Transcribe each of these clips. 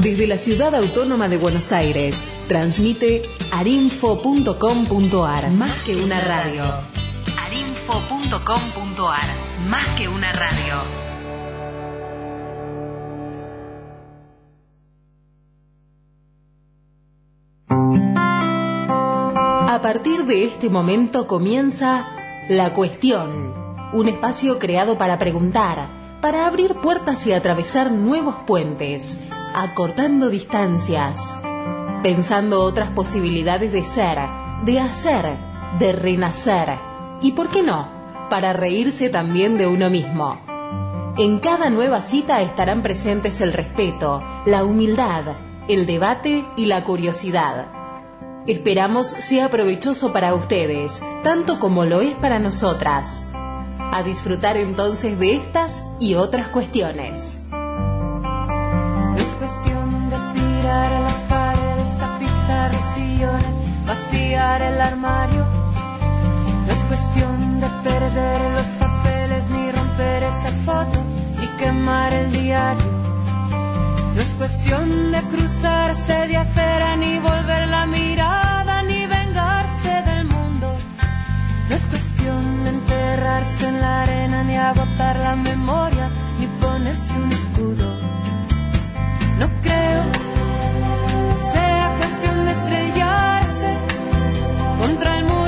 Desde la ciudad autónoma de Buenos Aires, transmite arinfo.com.ar. Más que una radio. arinfo.com.ar. Más que una radio. A partir de este momento comienza La Cuestión, un espacio creado para preguntar, para abrir puertas y atravesar nuevos puentes acortando distancias, pensando otras posibilidades de ser, de hacer, de renacer y, ¿por qué no?, para reírse también de uno mismo. En cada nueva cita estarán presentes el respeto, la humildad, el debate y la curiosidad. Esperamos sea provechoso para ustedes, tanto como lo es para nosotras. A disfrutar entonces de estas y otras cuestiones. Sillones, vaciar el armario. No es cuestión de perder los papeles, ni romper esa foto, ni quemar el diario. No es cuestión de cruzarse de acera, ni volver la mirada, ni vengarse del mundo. No es cuestión de enterrarse en la arena, ni agotar la memoria, ni ponerse un escudo. No creo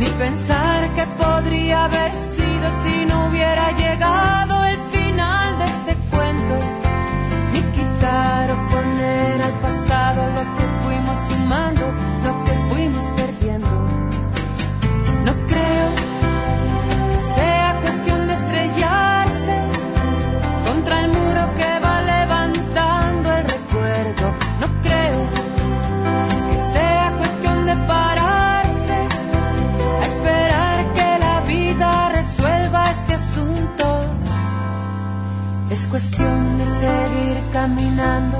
Ni pensar que podría haber sido si no hubiera llegado el final de este cuento. Ni quitar o poner al pasado lo que fuimos sumando, lo que fuimos perdiendo. No creo cuestión de seguir caminando,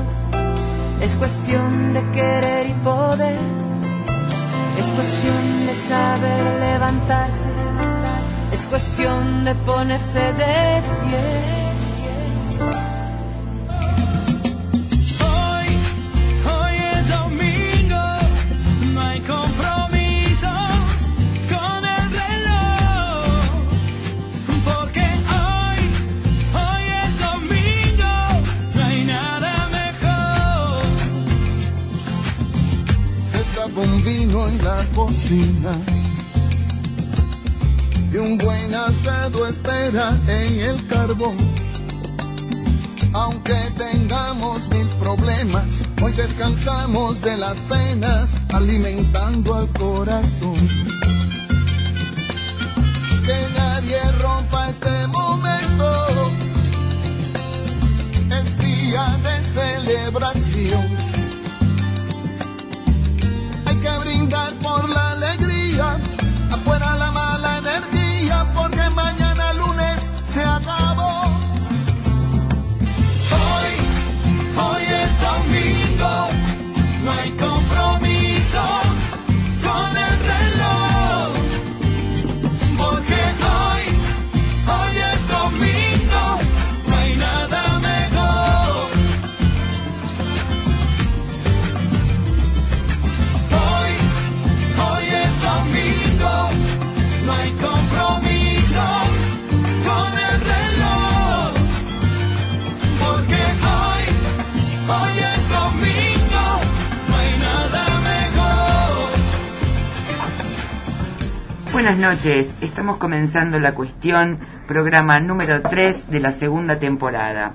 es cuestión de querer y poder, es cuestión de saber levantarse, es cuestión de ponerse de pie. En la cocina. Y un buen asado espera en el carbón. Aunque tengamos mil problemas, hoy descansamos de las penas, alimentando al corazón. Que nadie rompa este momento, es día de celebración noches, estamos comenzando la cuestión, programa número 3 de la segunda temporada.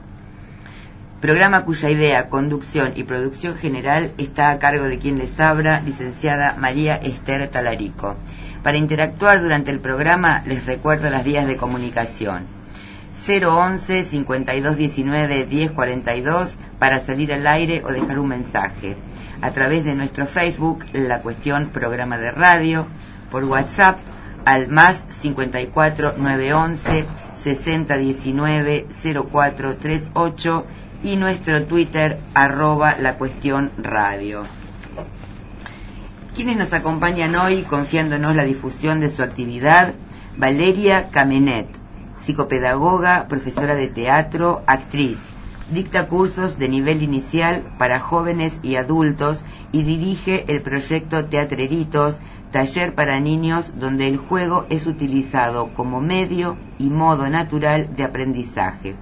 Programa cuya idea, conducción y producción general está a cargo de quien les habla, licenciada María Esther Talarico. Para interactuar durante el programa les recuerdo las vías de comunicación. 011 5219 1042 para salir al aire o dejar un mensaje. A través de nuestro Facebook, la cuestión programa de radio, por WhatsApp al más 54 911 6019 0438 y nuestro Twitter arroba la cuestión radio. Quienes nos acompañan hoy confiándonos la difusión de su actividad, Valeria Camenet, psicopedagoga, profesora de teatro, actriz, dicta cursos de nivel inicial para jóvenes y adultos y dirige el proyecto Teatreritos, taller para niños donde el juego es utilizado como medio y modo natural de aprendizaje.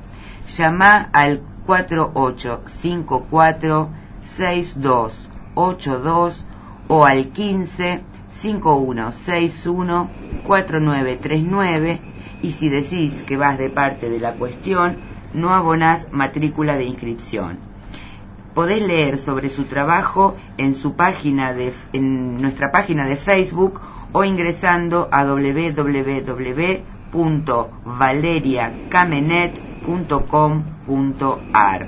Llama al 4854 6282 o al 15 5161 4939 y si decís que vas de parte de la cuestión, no abonás matrícula de inscripción. Podés leer sobre su trabajo en su página de en nuestra página de Facebook o ingresando a www.valeriacamenet.com.ar.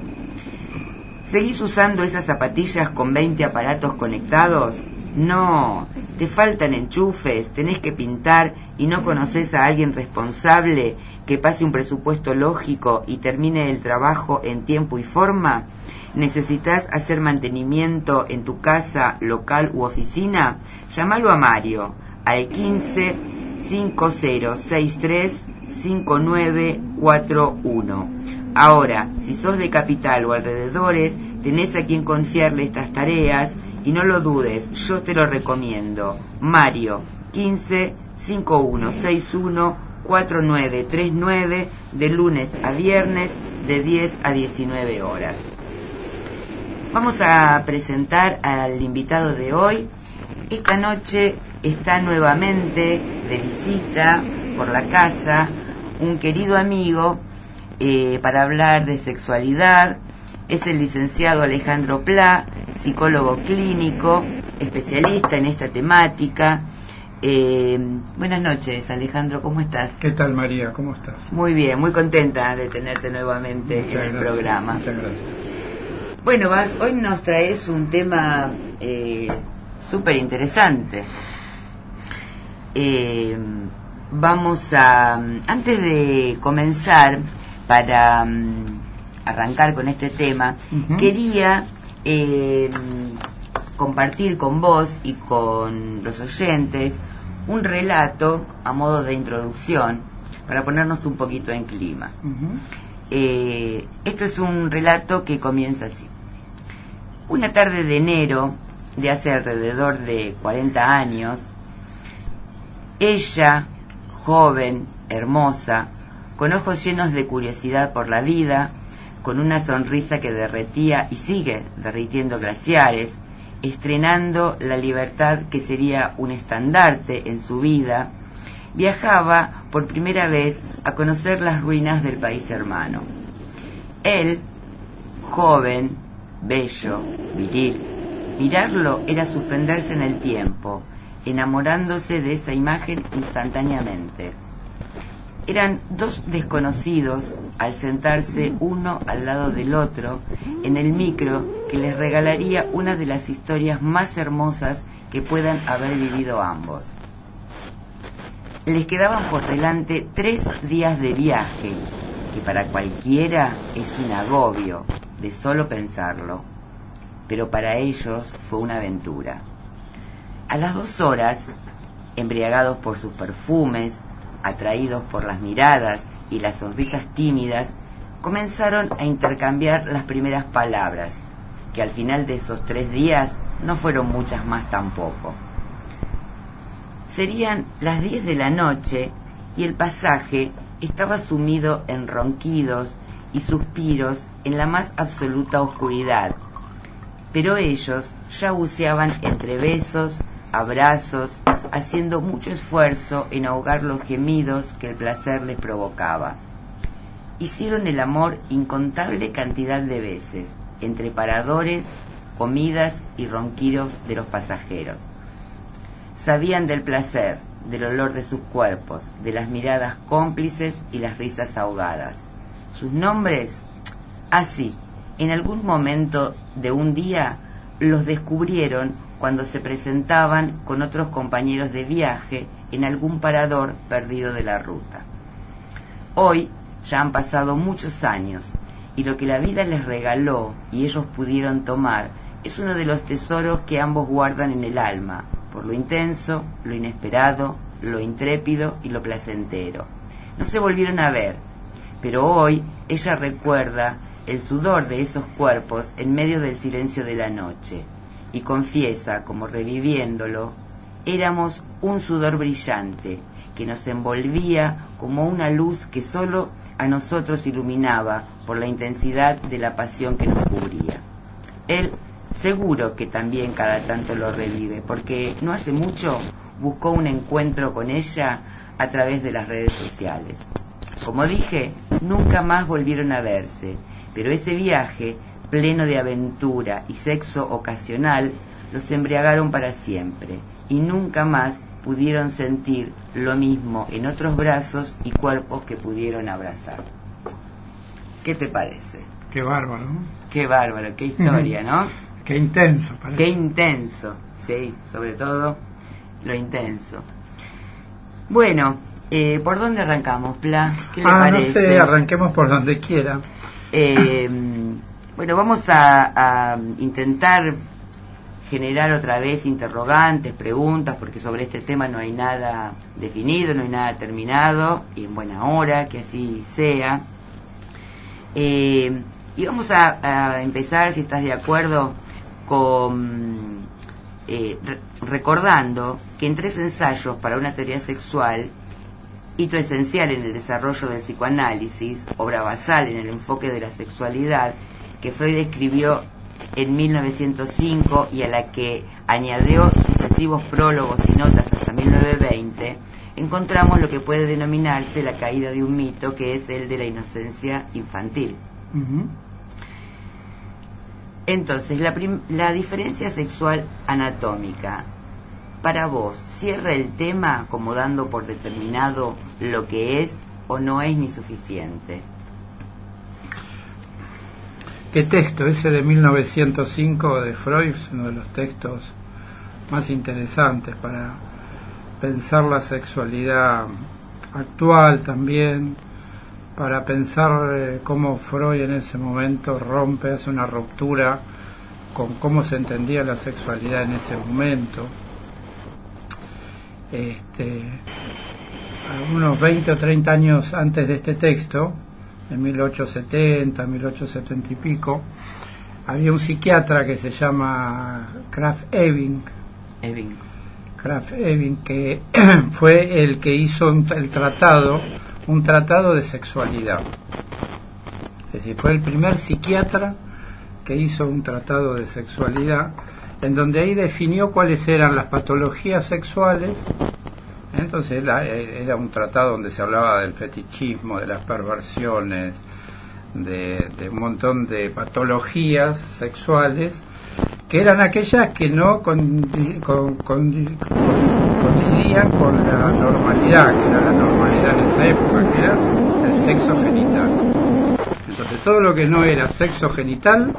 ¿Seguís usando esas zapatillas con 20 aparatos conectados? No, te faltan enchufes, tenés que pintar y no conoces a alguien responsable que pase un presupuesto lógico y termine el trabajo en tiempo y forma? ¿Necesitas hacer mantenimiento en tu casa, local u oficina? Llámalo a Mario al 15 5063 5941. Ahora, si sos de capital o alrededores, tenés a quien confiarle estas tareas y no lo dudes, yo te lo recomiendo. Mario 15 5161 4939 de lunes a viernes de 10 a 19 horas. Vamos a presentar al invitado de hoy. Esta noche está nuevamente de visita por la casa un querido amigo eh, para hablar de sexualidad. Es el licenciado Alejandro Pla, psicólogo clínico, especialista en esta temática. Eh, buenas noches, Alejandro, ¿cómo estás? ¿Qué tal, María? ¿Cómo estás? Muy bien, muy contenta de tenerte nuevamente Muchas en el gracias, programa. Muchas gracias. Bueno, Vas, hoy nos traes un tema eh, súper interesante. Eh, vamos a, antes de comenzar, para mm, arrancar con este tema, quería eh, compartir con vos y con los oyentes un relato a modo de introducción para ponernos un poquito en clima. Eh, este es un relato que comienza así. Una tarde de enero de hace alrededor de 40 años, ella, joven, hermosa, con ojos llenos de curiosidad por la vida, con una sonrisa que derretía y sigue derritiendo glaciares, estrenando la libertad que sería un estandarte en su vida, viajaba por primera vez a conocer las ruinas del país hermano. Él, joven, bello, viril, mirarlo era suspenderse en el tiempo, enamorándose de esa imagen instantáneamente. Eran dos desconocidos al sentarse uno al lado del otro en el micro que les regalaría una de las historias más hermosas que puedan haber vivido ambos. Les quedaban por delante tres días de viaje, que para cualquiera es un agobio de solo pensarlo, pero para ellos fue una aventura. A las dos horas, embriagados por sus perfumes, atraídos por las miradas y las sonrisas tímidas, comenzaron a intercambiar las primeras palabras, que al final de esos tres días no fueron muchas más tampoco. Serían las diez de la noche y el pasaje estaba sumido en ronquidos y suspiros en la más absoluta oscuridad, pero ellos ya buceaban entre besos, abrazos, haciendo mucho esfuerzo en ahogar los gemidos que el placer les provocaba. Hicieron el amor incontable cantidad de veces, entre paradores, comidas y ronquidos de los pasajeros. Sabían del placer, del olor de sus cuerpos, de las miradas cómplices y las risas ahogadas. Sus nombres, así, en algún momento de un día los descubrieron cuando se presentaban con otros compañeros de viaje en algún parador perdido de la ruta. Hoy ya han pasado muchos años y lo que la vida les regaló y ellos pudieron tomar es uno de los tesoros que ambos guardan en el alma, por lo intenso, lo inesperado, lo intrépido y lo placentero. No se volvieron a ver, pero hoy ella recuerda el sudor de esos cuerpos en medio del silencio de la noche y confiesa, como reviviéndolo, éramos un sudor brillante que nos envolvía como una luz que sólo a nosotros iluminaba por la intensidad de la pasión que nos cubría. Él seguro que también cada tanto lo revive, porque no hace mucho buscó un encuentro con ella a través de las redes sociales. Como dije, nunca más volvieron a verse, pero ese viaje, pleno de aventura y sexo ocasional, los embriagaron para siempre y nunca más pudieron sentir lo mismo en otros brazos y cuerpos que pudieron abrazar. ¿Qué te parece? Qué bárbaro. Qué bárbaro, qué historia, ¿no? Qué intenso, parece. Qué intenso, sí, sobre todo lo intenso. Bueno, eh, ¿por dónde arrancamos, Pla? ¿Qué le ah, parece? no sé, arranquemos por donde quiera. Eh, bueno, vamos a, a intentar generar otra vez interrogantes, preguntas, porque sobre este tema no hay nada definido, no hay nada terminado, y en buena hora, que así sea. Eh, y vamos a, a empezar, si estás de acuerdo, con eh, re- recordando que en tres ensayos para una teoría sexual, hito esencial en el desarrollo del psicoanálisis, obra basal en el enfoque de la sexualidad, que Freud escribió en 1905 y a la que añadió sucesivos prólogos y notas hasta 1920, encontramos lo que puede denominarse la caída de un mito, que es el de la inocencia infantil. Entonces, la, la diferencia sexual anatómica, para vos, ¿cierra el tema como dando por determinado lo que es o no es ni suficiente? ¿Qué texto? Ese de 1905 de Freud es uno de los textos más interesantes para pensar la sexualidad actual también, para pensar eh, cómo Freud en ese momento rompe, hace una ruptura con cómo se entendía la sexualidad en ese momento. Este, unos 20 o 30 años antes de este texto, en 1870, 1870 y pico, había un psiquiatra que se llama Kraft Ebing, Evin. Kraft Ebing, que fue el que hizo el tratado, un tratado de sexualidad. Es decir, fue el primer psiquiatra que hizo un tratado de sexualidad, en donde ahí definió cuáles eran las patologías sexuales. Entonces eh, era un tratado donde se hablaba del fetichismo, de las perversiones, de, un montón de patologías sexuales que eran aquellas que no con- coincidían con la normalidad, que era la normalidad esa época, que era el sexo genital. Entonces todo lo que no era sexo genital,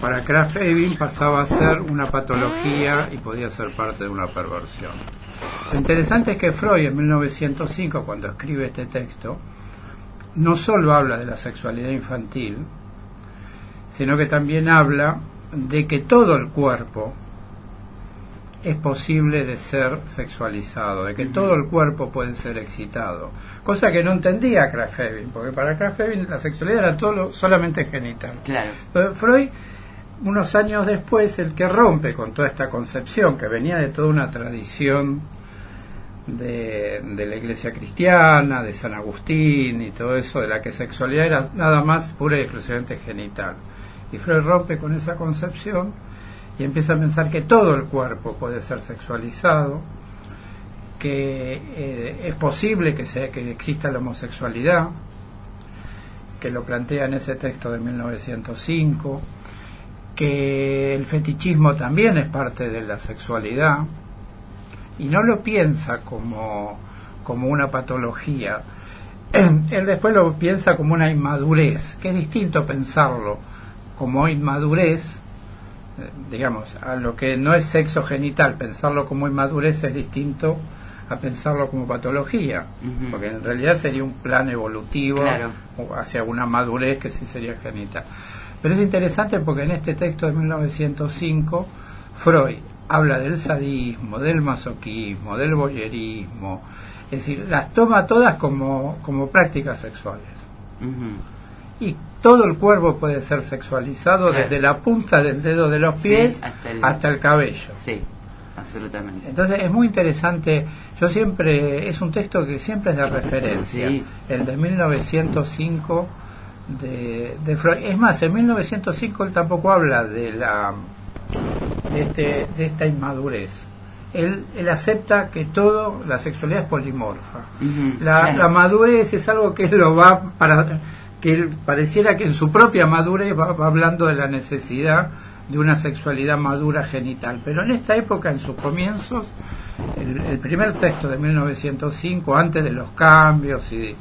para Kraft Ebing pasaba a ser una patología y podía ser parte de una perversión. Lo interesante es que Freud en 1905, cuando escribe este texto, no solo habla de la sexualidad infantil, sino que también habla de que todo el cuerpo es posible de ser sexualizado, de que todo el cuerpo puede ser excitado, cosa que no entendía Kraft Ebing, porque para Kraft Ebing la sexualidad era todo, solamente genital. Claro. Pero Freud, unos años después, el que rompe con toda esta concepción que venía de toda una tradición de, de la iglesia cristiana, de San Agustín y todo eso, de la que sexualidad era nada más pura y exclusivamente genital. Y Freud rompe con esa concepción y empieza a pensar que todo el cuerpo puede ser sexualizado, que eh, es posible que, sea, que exista la homosexualidad, que lo plantea en ese texto de 1905, que el fetichismo también es parte de la sexualidad, y no lo piensa como, como una patología. Él después lo piensa como una inmadurez, que es distinto pensarlo como inmadurez, digamos, a lo que no es sexo genital, pensarlo como inmadurez es distinto a pensarlo como patología, porque en realidad sería un plan evolutivo Claro. hacia una madurez que sí sería genital. Pero es interesante porque en este texto de 1905 Freud habla del sadismo, del masoquismo, del voyerismo, es decir, las toma todas como, como prácticas sexuales. Y todo el cuerpo puede ser sexualizado Claro. desde la punta del dedo de los Sí, pies hasta el- hasta el cabello. Sí, absolutamente. Entonces es muy interesante, yo siempre, es un texto que siempre es de referencia, Sí. el de 1905 de, de Freud. Es más, en 1905 él tampoco habla de la de, este, de esta inmadurez. Él, él acepta que todo, la sexualidad es polimorfa. La, claro. la madurez es algo que lo va para que él pareciera que en su propia madurez va, va hablando de la necesidad de una sexualidad madura genital. Pero en esta época, en sus comienzos, el, el primer texto de 1905, antes de los cambios, y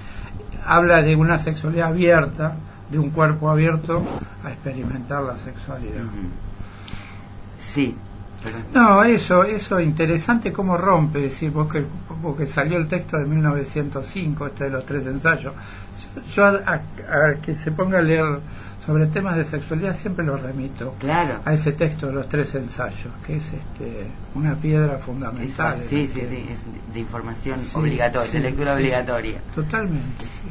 habla de una sexualidad abierta, de un cuerpo abierto a experimentar la sexualidad. Sí. No, eso, eso interesante cómo rompe, es decir, vos que, vos que salió el texto de 1905, este de los tres ensayos. Yo a, a- a que se ponga a leer sobre temas de sexualidad siempre lo remito Claro. a ese texto de los tres ensayos, que es este una piedra fundamental. sí, sí, sí, es de información Sí, obligatoria, sí, de lectura sí. obligatoria. Totalmente, sí.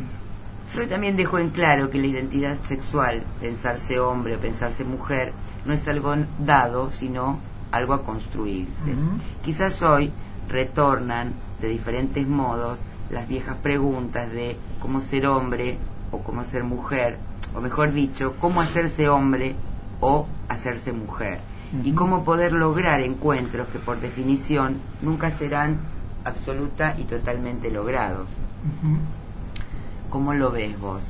Freud también dejó en claro que la identidad sexual, pensarse hombre o pensarse mujer, no es algo dado, sino algo a construirse. Quizás hoy retornan de diferentes modos las viejas preguntas de cómo ser hombre o cómo ser mujer, o mejor dicho, cómo hacerse hombre o hacerse mujer, y cómo poder lograr encuentros que por definición nunca serán absoluta y totalmente logrados. ¿Cómo lo ves vos?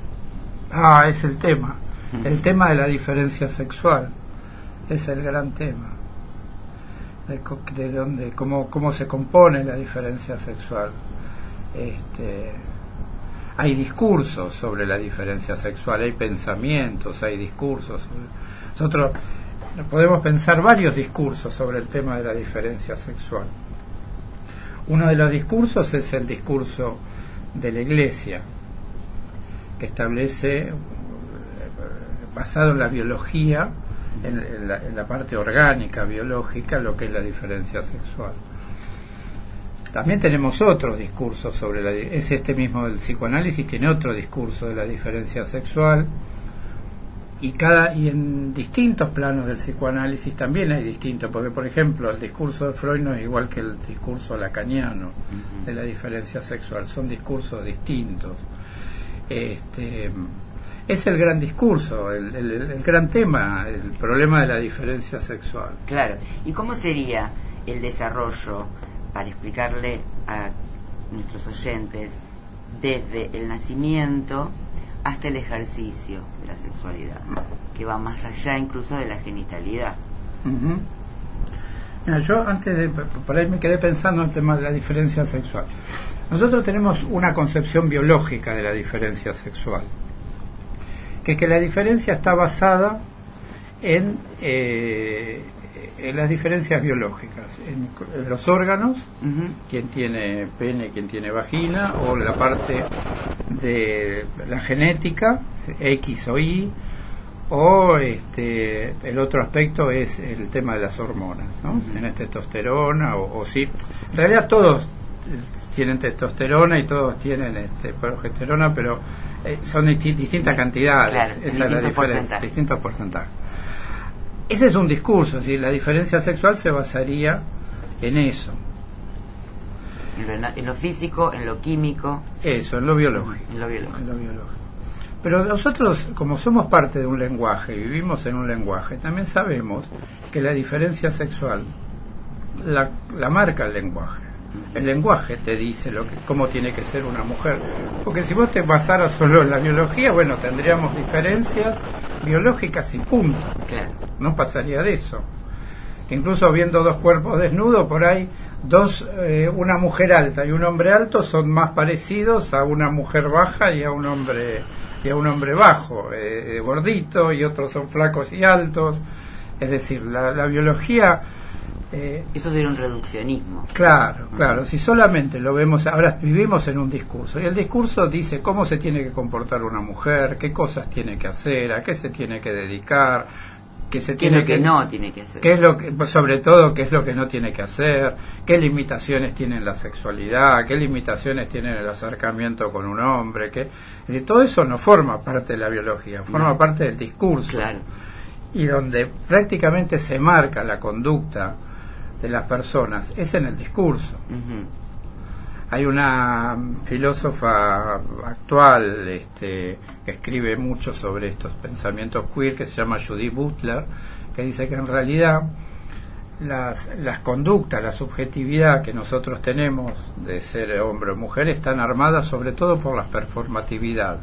Ah, es el tema. El tema de la diferencia sexual. Es el gran tema. De dónde, cómo, cómo se compone la diferencia sexual. Este, hay discursos sobre la diferencia sexual, hay pensamientos, hay discursos. Nosotros podemos pensar varios discursos sobre el tema de la diferencia sexual. Uno de los discursos es el discurso de la Iglesia, que establece, eh, basado en la biología, en la, en la parte orgánica biológica, lo que es la diferencia sexual. También tenemos otros discursos sobre la es este mismo del psicoanálisis tiene otro discurso de la diferencia sexual. Y cada y en distintos planos del psicoanálisis también hay distintos porque por ejemplo el discurso de Freud no es igual que el discurso lacaniano de la diferencia sexual son discursos distintos. Este es el gran discurso el, el- el gran tema el problema de la diferencia sexual. Claro. ¿Y cómo sería el desarrollo para explicarle a nuestros oyentes desde el nacimiento hasta el ejercicio de la sexualidad, que va más allá incluso de la genitalidad? Mira, yo antes de por ahí me quedé pensando en el tema de la diferencia sexual. Nosotros tenemos una concepción biológica de la diferencia sexual, que que la diferencia está basada en, eh, en las diferencias biológicas, en, en los órganos, Ujú. quien tiene pene, quien tiene vagina, o la parte de la genética, X o Y, o este, el otro aspecto es el tema de las hormonas, ¿no? Si Tienes testosterona o, o sí. En realidad todos eh, tienen testosterona y todos tienen este, progesterona, pero eh, son disti- distintas cantidades. Claro, Esa es la diferencia, distintos porcentajes. Ese es un discurso, es decir, la diferencia sexual se basaría en eso, En, lo, en lo físico, en lo químico, eso, en lo biológico. en lo biológico. en lo biológico. Pero nosotros, como somos parte de un lenguaje y vivimos en un lenguaje, también sabemos que la diferencia sexual la, la marca el lenguaje. El lenguaje te dice lo que, cómo tiene que ser una mujer. Porque si vos te basaras solo en la biología, bueno, tendríamos diferencias biológicas y punto. Claro. No pasaría de eso. Incluso viendo dos cuerpos desnudos, por ahí dos, eh, una mujer alta y un hombre alto son más parecidos a una mujer baja y a un hombre y a un hombre bajo, eh, gordito, y otros son flacos y altos. Es decir, la, la biología... Eh, Eso sería un reduccionismo. Claro, claro. Si solamente lo vemos, ahora vivimos en un discurso y el discurso dice cómo se tiene que comportar una mujer, qué cosas tiene que hacer, a qué se tiene que dedicar, que se tiene es lo que, no tiene que hacer. Qué es lo que, pues, sobre todo, qué es lo que no tiene que hacer, qué limitaciones tiene la sexualidad, qué limitaciones tiene el acercamiento con un hombre, que todo eso no forma parte de la biología, forma parte del discurso. Y donde prácticamente se marca la conducta de las personas es en el discurso. Hay una filósofa actual este, que escribe mucho sobre estos pensamientos queer que se llama Judith Butler, que dice que en realidad las, las conductas, la subjetividad que nosotros tenemos de ser hombre o mujer están armadas sobre todo por la performatividad,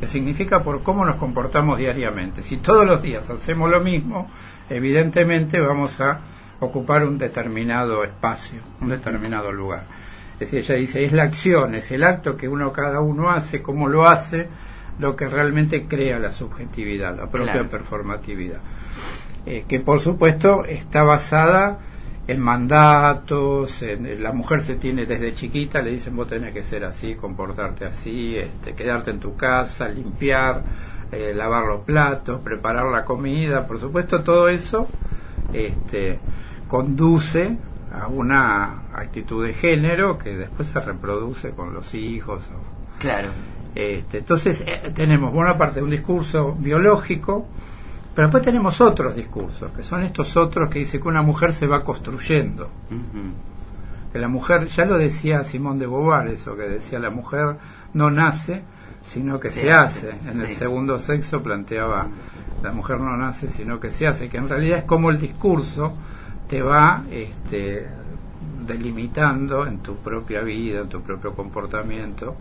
que significa por cómo nos comportamos diariamente. Si todos los días hacemos lo mismo, evidentemente vamos a ocupar un determinado espacio, un determinado lugar. Es decir, ella dice, es la acción, es el acto que uno cada uno hace, cómo lo hace, lo que realmente crea la subjetividad, la propia performatividad. Eh, que por supuesto está basada en mandatos, en, la mujer se tiene desde chiquita, le dicen vos tenés que ser así, comportarte así, este, quedarte en tu casa, limpiar, eh, lavar los platos, preparar la comida, por supuesto todo eso este, conduce a una actitud de género que después se reproduce con los hijos. claro. Este, entonces eh, tenemos, buena parte, un discurso biológico, pero después tenemos otros discursos, que son estos otros que dice que una mujer se va construyendo. Que la mujer, ya lo decía Simón de Beauvoir, eso que decía la mujer no nace, sino que se, hace. En el segundo sexo planteaba la mujer no nace, sino que se hace, que en realidad es como el discurso te va este, delimitando en tu propia vida, en tu propio comportamiento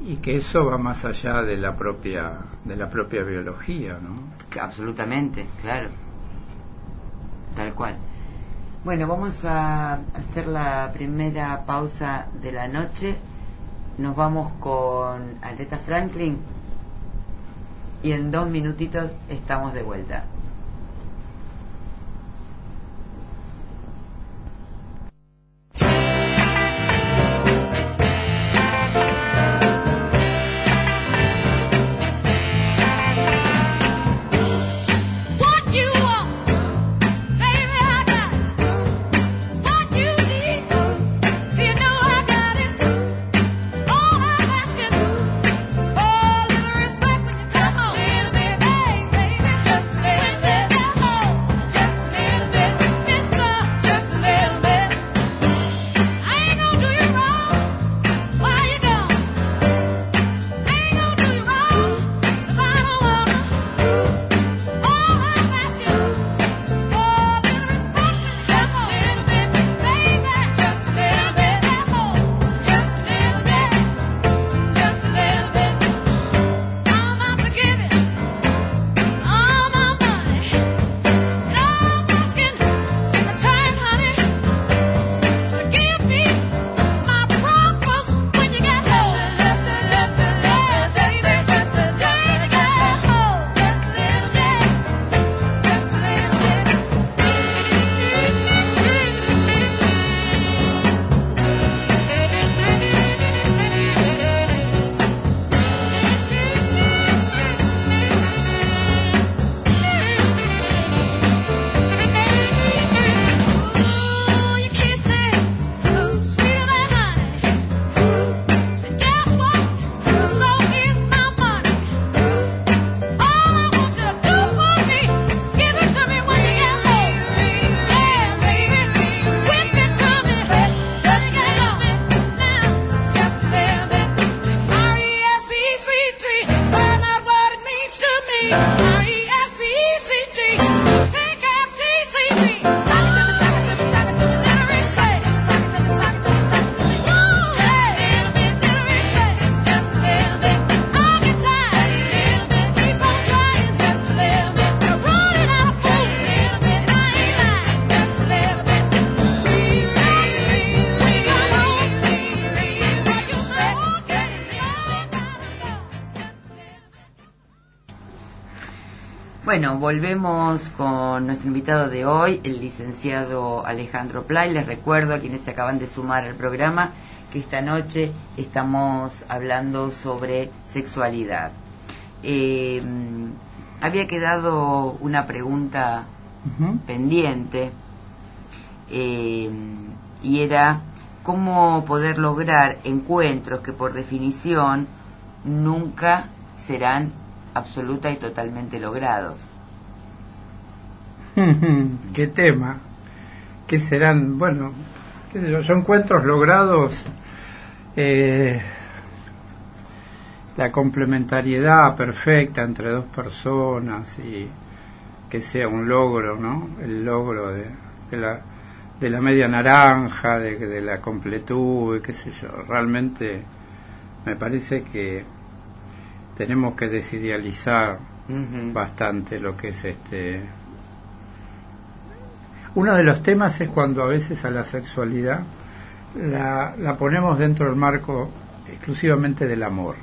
y que eso va más allá de la propia de la propia biología, ¿no? Absolutamente, claro. Tal cual. Bueno, vamos a hacer la primera pausa de la noche. Nos vamos con Aleta Franklin y en dos minutitos estamos de vuelta. Bueno, volvemos con nuestro invitado de hoy, el licenciado Alejandro Play. Les recuerdo a quienes se acaban de sumar al programa que esta noche estamos hablando sobre sexualidad. Eh, había quedado una pregunta pendiente eh, y era cómo poder lograr encuentros que por definición nunca serán absoluta y totalmente logrados. ¿Qué tema? ¿Qué serán? Bueno, qué sé yo, encuentros logrados, eh, la complementariedad perfecta entre dos personas y que sea un logro, ¿no? El logro de, la, de la media naranja, de, de la completud, qué sé yo. Realmente me parece que tenemos que desidealizar bastante lo que es este uno de los temas es cuando a veces a la sexualidad la, la ponemos dentro del marco exclusivamente del amor.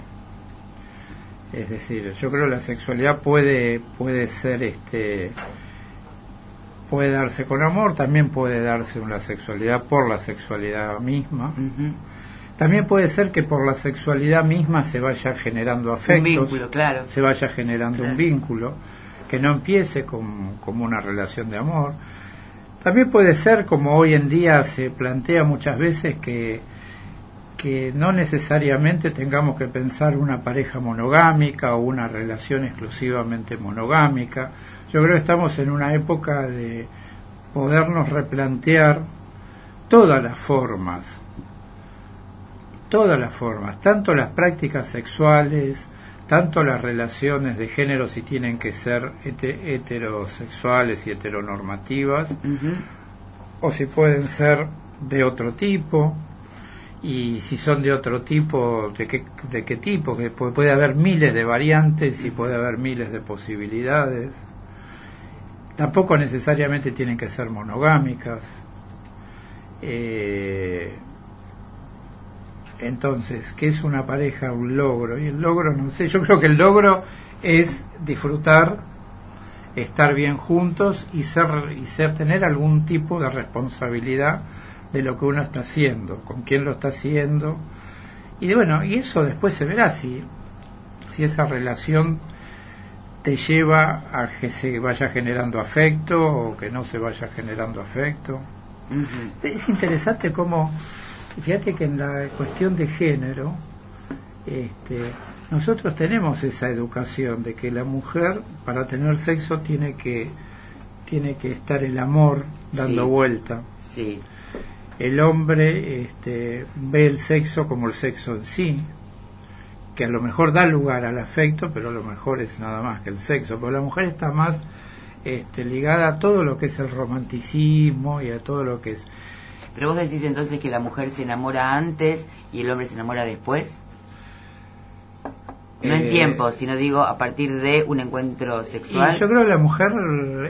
Es decir yo creo que la sexualidad puede puede ser este puede darse con amor también puede darse una sexualidad por la sexualidad misma. También puede ser que por la sexualidad misma se vaya generando afectos Un vínculo, claro. se vaya generando Claro. un vínculo que no empiece como, como una relación de amor. También puede ser, como hoy en día se plantea muchas veces, que, que no necesariamente tengamos que pensar una pareja monogámica o una relación exclusivamente monogámica. Yo creo que estamos en una época de podernos replantear todas las formas todas las formas, tanto las prácticas sexuales, tanto las relaciones de género si tienen que ser hete- heterosexuales y heteronormativas, o si pueden ser de otro tipo, y si son de otro tipo, de qué, de qué tipo, que pu- puede haber miles de variantes y puede haber miles de posibilidades. Tampoco necesariamente tienen que ser monogámicas. Eh, entonces, ¿qué es una pareja? Un logro. Y el logro, no sé, yo creo que el logro es disfrutar, estar bien juntos y ser, y ser tener algún tipo de responsabilidad de lo que uno está haciendo, con quién lo está haciendo. Y de, bueno, y eso después se verá si, si esa relación te lleva a que se vaya generando afecto o que no se vaya generando afecto. Es interesante cómo, fíjate que en la cuestión de género, este, nosotros tenemos esa educación de que la mujer para tener sexo tiene que tiene que estar el amor dando Sí. vuelta. Sí. El hombre este, ve el sexo como el sexo en sí, que a lo mejor da lugar al afecto, pero a lo mejor es nada más que el sexo. Pero la mujer está más este, ligada a todo lo que es el romanticismo y a todo lo que es Pero vos decís entonces que la mujer se enamora antes y el hombre se enamora después. No en Eh, tiempo, sino digo a partir de un encuentro sexual. Y yo creo que la mujer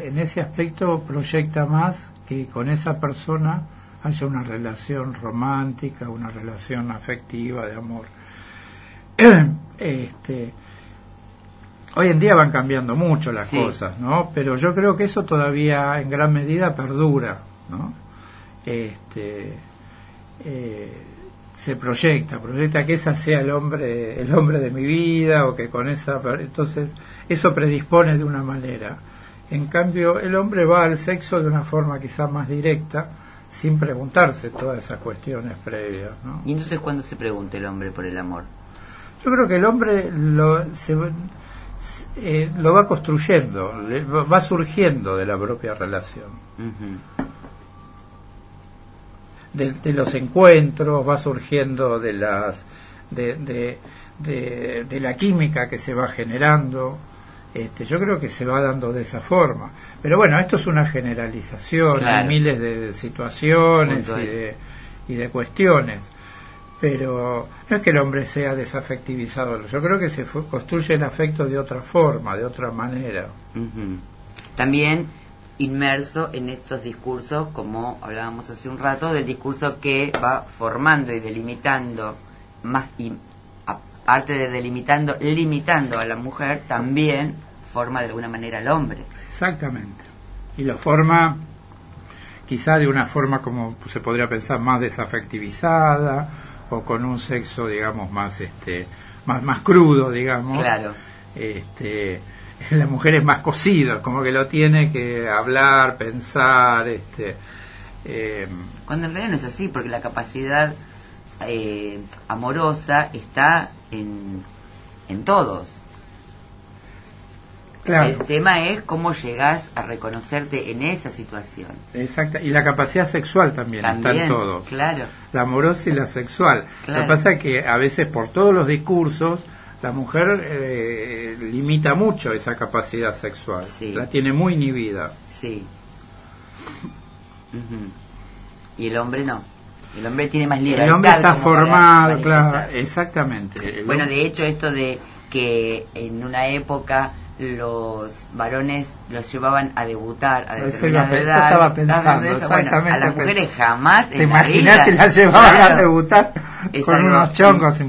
en ese aspecto proyecta más que con esa persona haya una relación romántica, una relación afectiva, de amor. este, hoy en día van cambiando mucho las Sí. cosas, ¿no? Pero yo creo que eso todavía en gran medida perdura, ¿no? Este, eh, se proyecta, proyecta que esa sea el hombre, el hombre de mi vida o que con esa, entonces eso predispone de una manera. En cambio, el hombre va al sexo de una forma quizás más directa, sin preguntarse todas esas cuestiones previas, ¿no? Y entonces cuando se pregunta el hombre por el amor. Yo creo que el hombre lo, se, eh, lo va construyendo, le- va surgiendo de la propia relación. De, de los encuentros, va surgiendo de las de, de, de- de la química que se va generando. Este, yo creo que se va dando de esa forma. Pero bueno, esto es una generalización, Claro. hay miles de situaciones y de, y de cuestiones. Pero no es que el hombre sea desafectivizado, yo creo que se fue- construye el afecto de otra forma, de otra manera. También inmerso en estos discursos, como hablábamos hace un rato, del discurso que va formando y delimitando más y aparte de delimitando, limitando a la mujer, también forma de alguna manera al hombre. Exactamente. Y lo forma quizá de una forma como se podría pensar más desafectivizada o con un sexo digamos más este más más crudo digamos Claro. este la mujer es más cocida como que lo tiene que hablar pensar este eh, Cuando en realidad no es así, porque la capacidad eh, amorosa está en, en todos. claro El tema es cómo llegás a reconocerte en esa situación. exacta y la capacidad sexual también, También, está en todo claro. la amorosa y la sexual. Claro. Lo que pasa es que a veces por todos los discursos la mujer eh, limita mucho esa capacidad sexual, Sí. la tiene muy inhibida. Sí. Ujú. Y el hombre no. El hombre tiene más libertad. El hombre está formado, claro, exactamente. Bueno, de hecho, esto de que en una época los varones los llevaban a debutar a determinada eso edad. estaba ¿Estás pensando? Bueno, a las mujeres jamás ¿Te en la imaginas vida. si la llevaban a debutar con unos chongos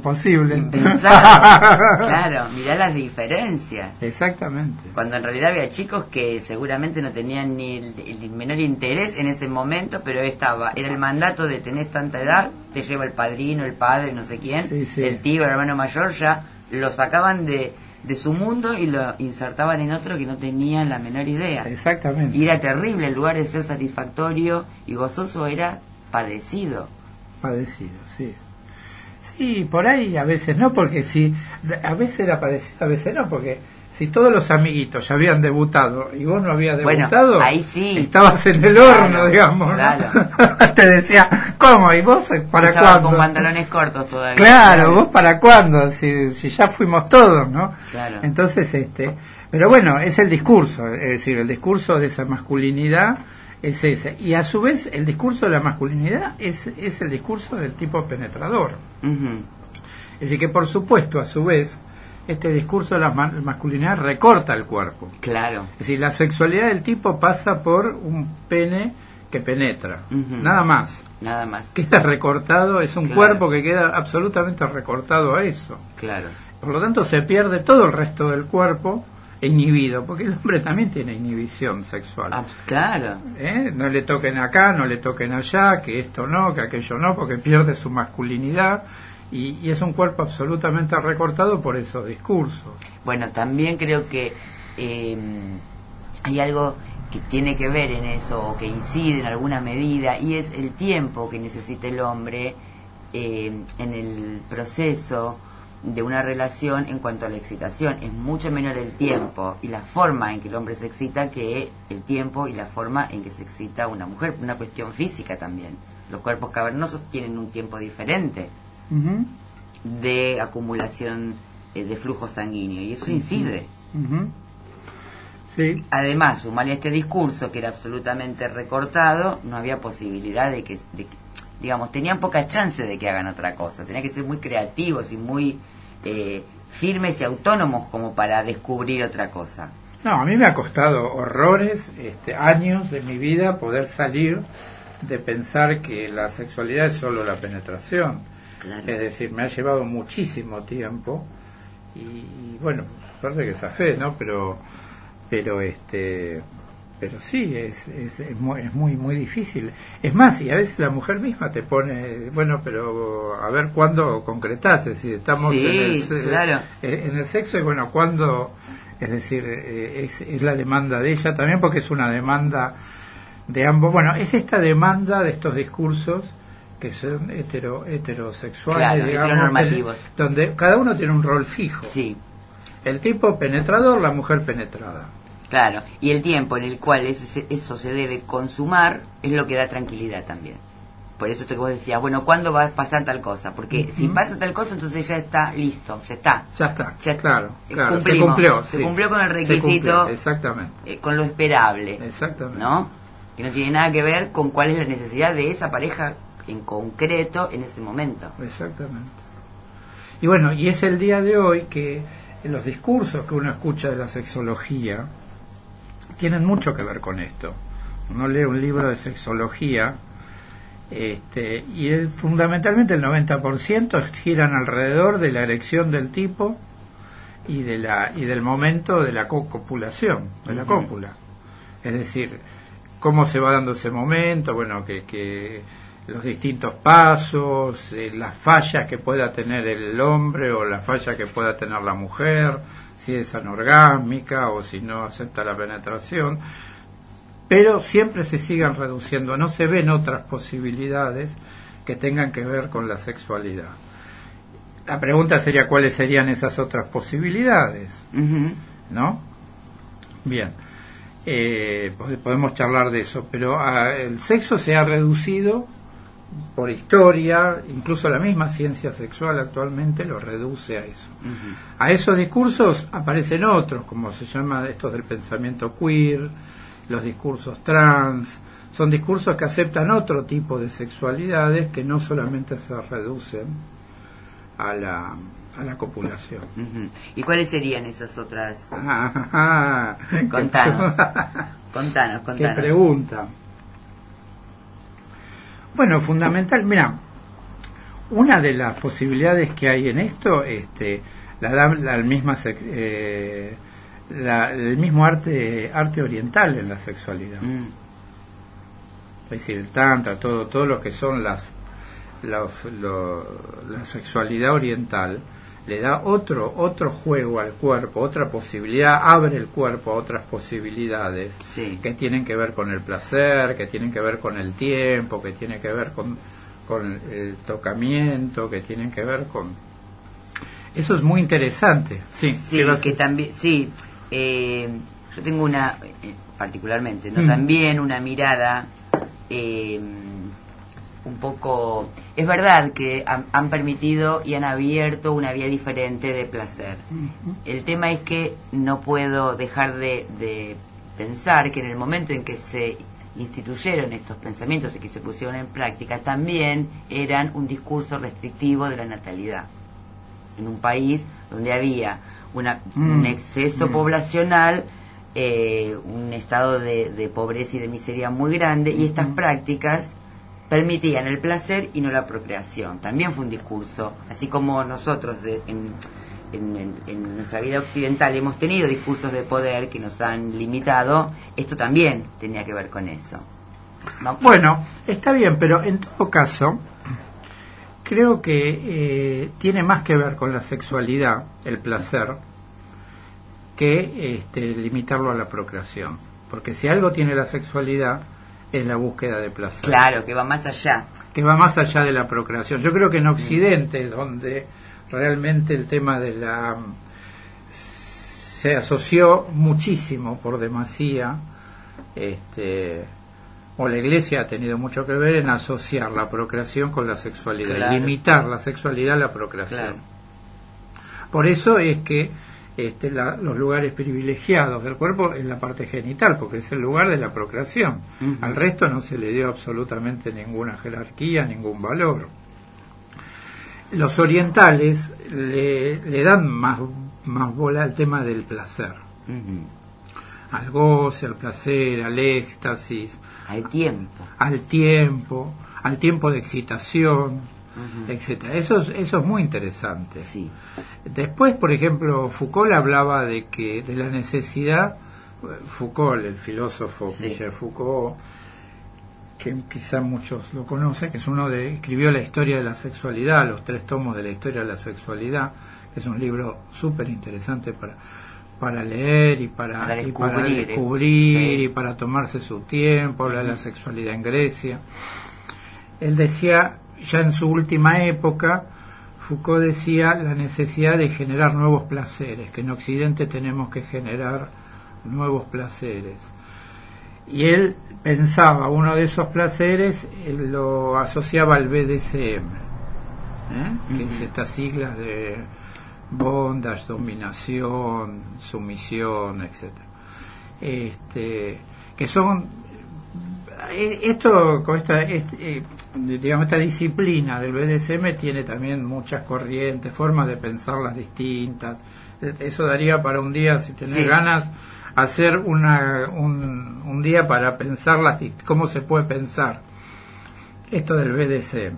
impensado. claro, mirá las diferencias. Exactamente. Cuando en realidad había chicos que seguramente no tenían ni el, el menor interés en ese momento, pero estaba, era el mandato de tener tanta edad, te lleva el padrino, el padre, no sé quién, Sí, sí. el tío, el hermano mayor, ya lo sacaban de, de su mundo y lo insertaban en otro que no tenían la menor idea. Exactamente. Y era terrible, en lugar de ser satisfactorio y gozoso, era padecido. Padecido, sí. Sí, por ahí a veces no, porque si a veces era padecido, a veces no, porque si todos los amiguitos ya habían debutado y vos no habías Bueno, debutado, ahí sí. estabas en el horno, Claro, digamos. Te decía, ¿cómo? ¿Y vos para Estaba cuándo? con pantalones cortos todavía. Claro, vos para cuándo, si, si ya fuimos todos, ¿no? Claro. Entonces, este, pero bueno, es el discurso, es decir, el discurso de esa masculinidad es ese. Y a su vez, el discurso de la masculinidad es, es el discurso del tipo penetrador. Ujú. Es decir, que por supuesto, a su vez, este discurso de la ma- masculinidad recorta el cuerpo. Claro. Es decir, la sexualidad del tipo pasa por un pene que penetra, nada más. Nada más. Queda recortado, es un Claro. cuerpo que queda absolutamente recortado a eso. Claro. Por lo tanto, se pierde todo el resto del cuerpo inhibido, porque el hombre también tiene inhibición sexual. Ah, claro. ¿Eh? No le toquen acá, no le toquen allá, que esto no, que aquello no, porque pierde su masculinidad y, y es un cuerpo absolutamente recortado por esos discursos. Bueno, también creo que eh, hay algo que tiene que ver en eso, o que incide en alguna medida, y es el tiempo que necesita el hombre eh, en el proceso de una relación en cuanto a la excitación. Es mucho menor el tiempo y la forma en que el hombre se excita que el tiempo y la forma en que se excita una mujer, una cuestión física también. Los cuerpos cavernosos tienen un tiempo diferente De acumulación eh, de flujo sanguíneo y eso incide. Sí, Además, sumarle a este discurso que era absolutamente recortado, no había posibilidad de que, de digamos, tenían poca chance de que hagan otra cosa. Tenían que ser muy creativos y muy eh, firmes y autónomos como para descubrir otra cosa. No, a mí me ha costado horrores, este, años de mi vida poder salir de pensar que la sexualidad es solo la penetración. Claro. Es decir, me ha llevado muchísimo tiempo y, y, bueno, suerte que fe, ¿no? Pero, pero este, pero sí, es, es, es muy, es muy, muy difícil. Es más, y a veces la mujer misma te pone, bueno, pero a ver cuándo concretás, es decir, estamos Sí, en, el, claro. eh, en el sexo y bueno, cuándo, es decir, eh, es, es la demanda de ella también porque es una demanda de ambos. Bueno, es esta demanda de estos discursos que son hetero, heterosexuales, Claro, digamos, heteronormativos. donde cada uno tiene un rol fijo. Sí, El tipo penetrador, la mujer penetrada. claro. Y el tiempo en el cual eso se debe consumar es lo que da tranquilidad también. Por eso te que vos decías, bueno, ¿cuándo va a pasar tal cosa? Porque si pasa tal cosa, entonces ya está listo, ya está. Ya está, Ya- claro, eh, claro, se cumplió. Se sí. cumplió con el requisito. cumplió, exactamente, eh, con lo esperable, exactamente. ¿no? Que no tiene nada que ver con cuál es la necesidad de esa pareja en concreto en ese momento. Exactamente. Y bueno, y es el día de hoy que los discursos que uno escucha de la sexología tienen mucho que ver con esto. Uno lee un libro de sexología este, y el- fundamentalmente el 90% giran alrededor de la erección del tipo y de la y del momento de la copulación, de la cópula. Es decir, cómo se va dando ese momento, bueno, que, que los distintos pasos, eh, las fallas que pueda tener el hombre o las fallas que pueda tener la mujer, si es anorgásmica o si no acepta la penetración, pero siempre se sigan reduciendo, no se ven otras posibilidades que tengan que ver con la sexualidad. La pregunta sería cuáles serían esas otras posibilidades, ¿no? Bien, eh, podemos charlar de eso, pero ah, el sexo se ha reducido por historia, incluso la misma ciencia sexual actualmente lo reduce a eso. A esos discursos aparecen otros, como se llama estos del pensamiento queer, los discursos trans, son discursos que aceptan otro tipo de sexualidades que no solamente se reducen a la, a la copulación. ¿Y cuáles serían esas otras? contanos, contanos, contanos. ¿Qué pregunta? Bueno, fundamental, mira, una de las posibilidades que hay en esto, este, la da la misma eh, el mismo arte arte oriental en la sexualidad. Mm. Es decir, el tantra, todo todo lo que son las la sexualidad oriental le da otro otro juego al cuerpo, otra posibilidad, abre el cuerpo a otras posibilidades que tienen que ver con el placer, que tienen que ver con el tiempo, que tienen que ver con, con el tocamiento, que tienen que ver con eso es muy interesante. Sí, sí que también sí, eh, yo tengo una eh, particularmente, no mm. también una mirada eh, un poco... Es verdad que han, permitido y han abierto una vía diferente de placer. El tema es que no puedo dejar de, pensar que en el momento en que se instituyeron estos pensamientos y que se pusieron en práctica, también eran un discurso restrictivo de la natalidad. En un país donde había una, un mm. exceso mm. poblacional, eh, un estado de, pobreza y de miseria muy grande, y estas prácticas permitían el placer y no la procreación. También fue un discurso, así como nosotros en, nuestra vida occidental hemos tenido discursos de poder que nos han limitado, esto también tenía que ver con eso. Bueno, está bien, pero en todo caso, creo que eh, tiene más que ver con la sexualidad, el placer, que este, limitarlo a la procreación. Porque si algo tiene la sexualidad, es la búsqueda de placer. Claro, que va más allá. Que va más allá de la procreación. Yo creo que en Occidente, donde realmente el tema de la se asoció muchísimo por demasía, este, o la Iglesia ha tenido mucho que ver en asociar la procreación con la sexualidad, limitar la sexualidad a la procreación. Por eso es que este, los lugares privilegiados del cuerpo en la parte genital, porque es el lugar de la procreación. Al resto no se le dio absolutamente ninguna jerarquía, ningún valor. Los orientales le, dan más, más bola al tema del placer. Al goce, al placer, al éxtasis. Al tiempo. Al tiempo, al tiempo de excitación etcétera. Eso es, eso es muy interesante. Sí. Después, por ejemplo, Foucault hablaba de que de la necesidad, Foucault, el filósofo Michel Foucault, que quizá muchos lo conocen, que es uno de escribió la historia de la sexualidad, los tres tomos de la historia de la sexualidad, que es un libro súper interesante para para leer y para, descubrir, y para tomarse su tiempo, habla de la sexualidad en Grecia. Él decía ya en su última época, Foucault decía la necesidad de generar nuevos placeres, que en Occidente tenemos que generar nuevos placeres. Y él pensaba, uno de esos placeres él lo asociaba al BDSM, ¿eh? que es estas siglas de bondage, dominación, sumisión, etc. Este, que son eh, esto con esta este, eh, digamos esta disciplina del BDSM tiene también muchas corrientes formas de pensarlas distintas. Eh, eso daría para un día si tenés ganas hacer una, un, un, día para pensarlas cómo se puede pensar esto del BDSM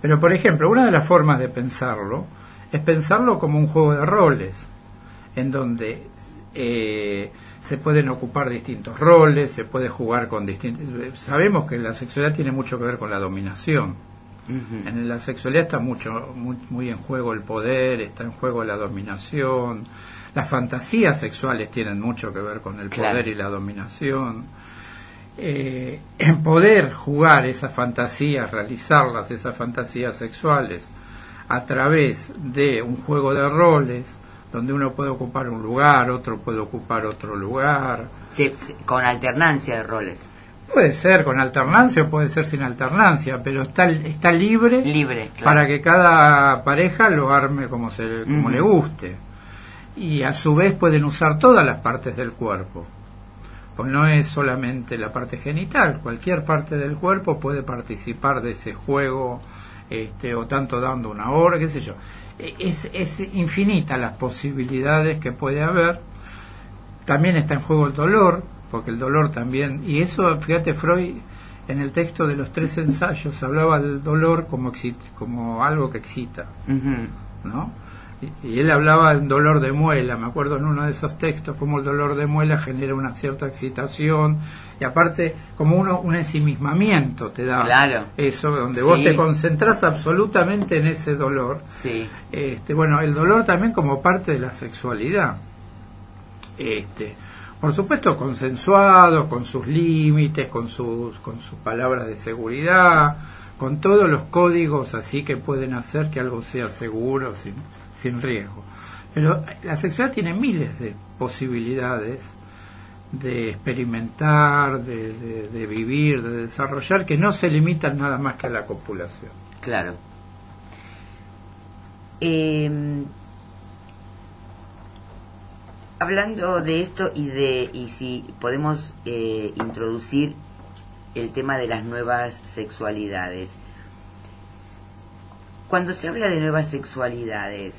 pero por ejemplo una de las formas de pensarlo es pensarlo como un juego de roles en donde eh, se pueden ocupar distintos roles, se puede jugar con distintos... Sabemos que la sexualidad tiene mucho que ver con la dominación. En la sexualidad está mucho muy, muy, en juego el poder, está en juego la dominación. Las fantasías sexuales tienen mucho que ver con el poder y la dominación. Eh, en poder jugar esas fantasías, realizarlas, esas fantasías sexuales, a través de un juego de roles, donde uno puede ocupar un lugar, otro puede ocupar otro lugar. con alternancia de roles. Puede ser con alternancia o puede ser sin alternancia, pero está, está libre, libre para que cada pareja lo arme como, se, como le guste. Y a su vez pueden usar todas las partes del cuerpo pues no es solamente la parte genital, cualquier parte del cuerpo puede participar de ese juego, este, o tanto dando una hora, qué sé yo. Es, es infinita las posibilidades que puede haber. También está en juego el dolor, porque el dolor también, y eso, fíjate, Freud en el texto de los tres ensayos hablaba del dolor como, como algo que excita, ¿no? Y, él hablaba del dolor de muela, me acuerdo en uno de esos textos, como el dolor de muela genera una cierta excitación, y aparte como uno un ensimismamiento te da eso, donde vos te concentras absolutamente en ese dolor. Sí. Este, bueno, el dolor también como parte de la sexualidad. Este, por supuesto consensuado, con sus límites, con sus, con sus palabras de seguridad, con todos los códigos así que pueden hacer que algo sea seguro, sin, sin riesgo. Pero la sexualidad tiene miles de posibilidades de experimentar, de, vivir, de desarrollar, que no se limitan nada más que a la copulación. Claro. Em, hablando de esto y de y si podemos eh, introducir el tema de las nuevas sexualidades. Cuando se habla de nuevas sexualidades,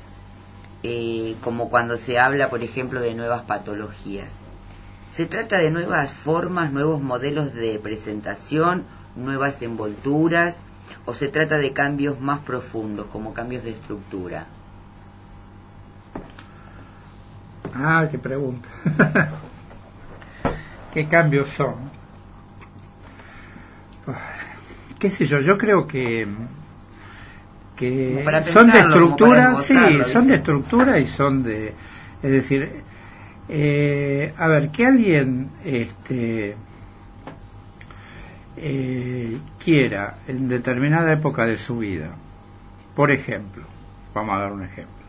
eh, como cuando se habla, por ejemplo, de nuevas patologías. Se trata de nuevas formas, nuevos modelos de presentación, nuevas envolturas, o se trata de cambios más profundos, como cambios de estructura. Ah, qué pregunta. ¿Qué cambios son? ¿Qué sé yo? Yo creo que que son de estructura, sí, son de estructura y son de, es decir, eh, a ver, que alguien este, eh, quiera en determinada época de su vida, por ejemplo, vamos a dar un ejemplo,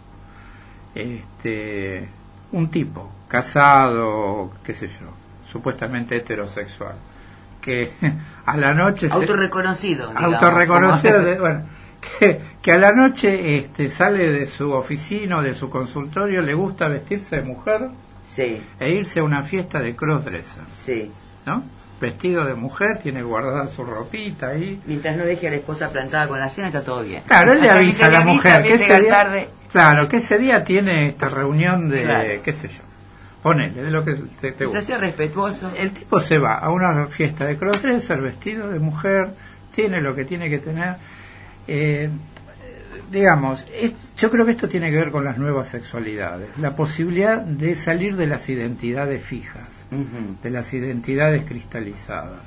este, un tipo casado, qué sé yo, supuestamente heterosexual, que a la noche autorreconocido, se, autorreconocido, bueno que, a la noche este, sale de su oficina o de su consultorio, le gusta vestirse de mujer sí. e irse a una fiesta de crossdresser. Sí. ¿No? Vestido de mujer, tiene guardada su ropita ahí. Mientras no deje a la esposa plantada con la cena, está todo bien. Claro, él le avisa a la mujer que ese día, tarde. claro, que ese día tiene esta reunión de, qué sé yo. Ponele, de lo que te, te gusta. respetuoso. El tipo se va a una fiesta de crossdresser, vestido de mujer, tiene lo que tiene que tener eh, digamos, yo creo que esto tiene que ver con las nuevas sexualidades, la posibilidad de salir de las identidades fijas, de las identidades cristalizadas,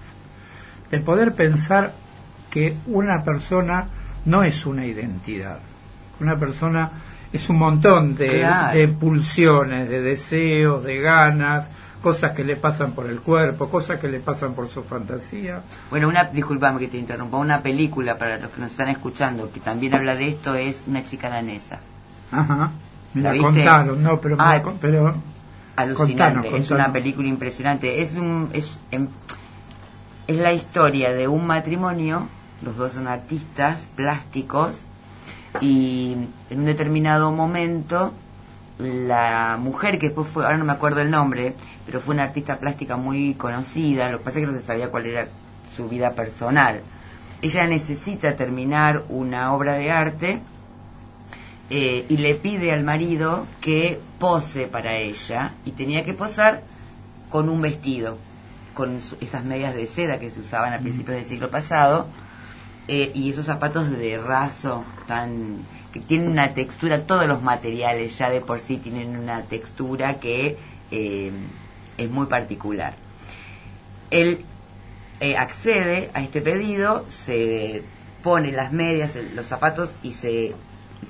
de poder pensar que una persona no es una identidad, una persona es un montón de, de pulsiones, de deseos, de ganas, cosas que le pasan por el cuerpo, cosas que le pasan por su fantasía. Bueno, una, disculpame que te interrumpa, una película para los que nos están escuchando que también habla de esto es Una chica danesa. Ajá, me la, contaron, no, pero... Ah, pero alucinante, es una película impresionante, es un... Es, em, es la historia de un matrimonio, los dos son artistas plásticos, y en un determinado momento la mujer que después fue, ahora no me acuerdo el nombre, pero fue una artista plástica muy conocida, lo que pasa es que no se sabía cuál era su vida personal. Ella necesita terminar una obra de arte eh, y le pide al marido que pose para ella y tenía que posar con un vestido, con esas medias de seda que se usaban a principios del siglo pasado eh, y esos zapatos de raso tan que tienen una textura, todos los materiales ya de por sí tienen una textura que eh, es muy particular. Él eh, accede a este pedido, se pone las medias, los zapatos y se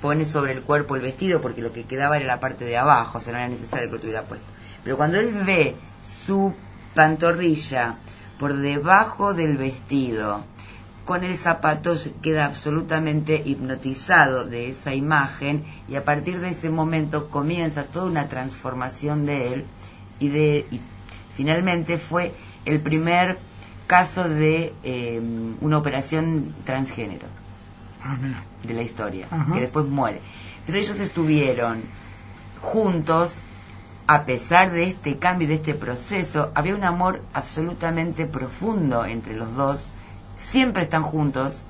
pone sobre el cuerpo el vestido porque lo que quedaba era la parte de abajo, o sea, no era necesario que lo tuviera puesto. Pero cuando él ve su pantorrilla por debajo del vestido, con el zapato queda absolutamente hipnotizado de esa imagen y a partir de ese momento comienza toda una transformación de él y de y finalmente fue el primer caso de eh, una operación transgénero Ah, mira. de la historia, Ajá. que después muere. Pero ellos estuvieron juntos, a pesar de este cambio, y de este proceso, había un amor absolutamente profundo entre los dos, siempre están juntos,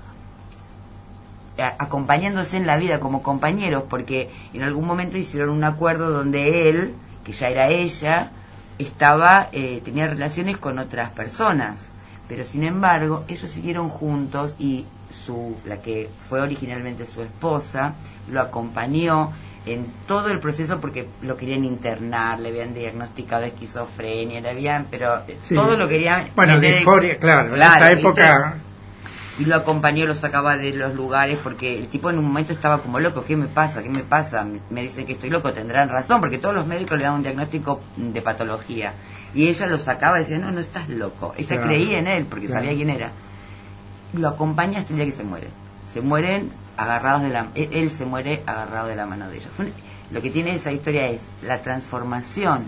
acompañándose en la vida como compañeros, porque en algún momento hicieron un acuerdo donde él, que ya era ella, estaba eh, tenía relaciones con otras personas, pero sin embargo ellos siguieron juntos y su la que fue originalmente su esposa lo acompañó en todo el proceso porque lo querían internar, le habían diagnosticado esquizofrenia, le habían, pero eh, Sí. todo lo querían Bueno, disforia, claro, en esa ¿viste? Y lo acompañó, lo sacaba de los lugares porque el tipo en un momento estaba como loco, ¿qué me pasa? ¿Qué me pasa? Me dicen que estoy loco, tendrán razón, porque todos los médicos le dan un diagnóstico de patología. Y ella lo sacaba y decía, no, no estás loco. Ella Claro. creía en él porque Claro. sabía quién era. Lo acompaña hasta el día que se muere. Se mueren agarrados de la... Él, él se muere agarrado de la mano de ella. Fue un- lo que tiene esa historia es la transformación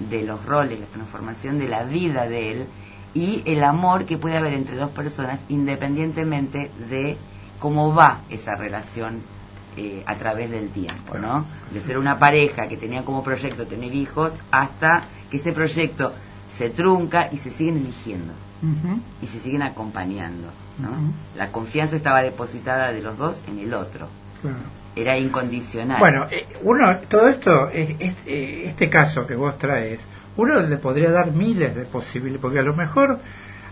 de los roles, la transformación de la vida de él y el amor que puede haber entre dos personas independientemente de cómo va esa relación eh, a través del tiempo, ¿no? De ser una pareja que tenía como proyecto tener hijos hasta que ese proyecto se trunca y se siguen eligiendo y se siguen acompañando, ¿no? La confianza estaba depositada de los dos en el otro, Claro. era incondicional. Bueno, eh, uno, todo esto, es- es- eh, este caso que vos traes, uno le podría dar miles de posibilidades, porque a lo mejor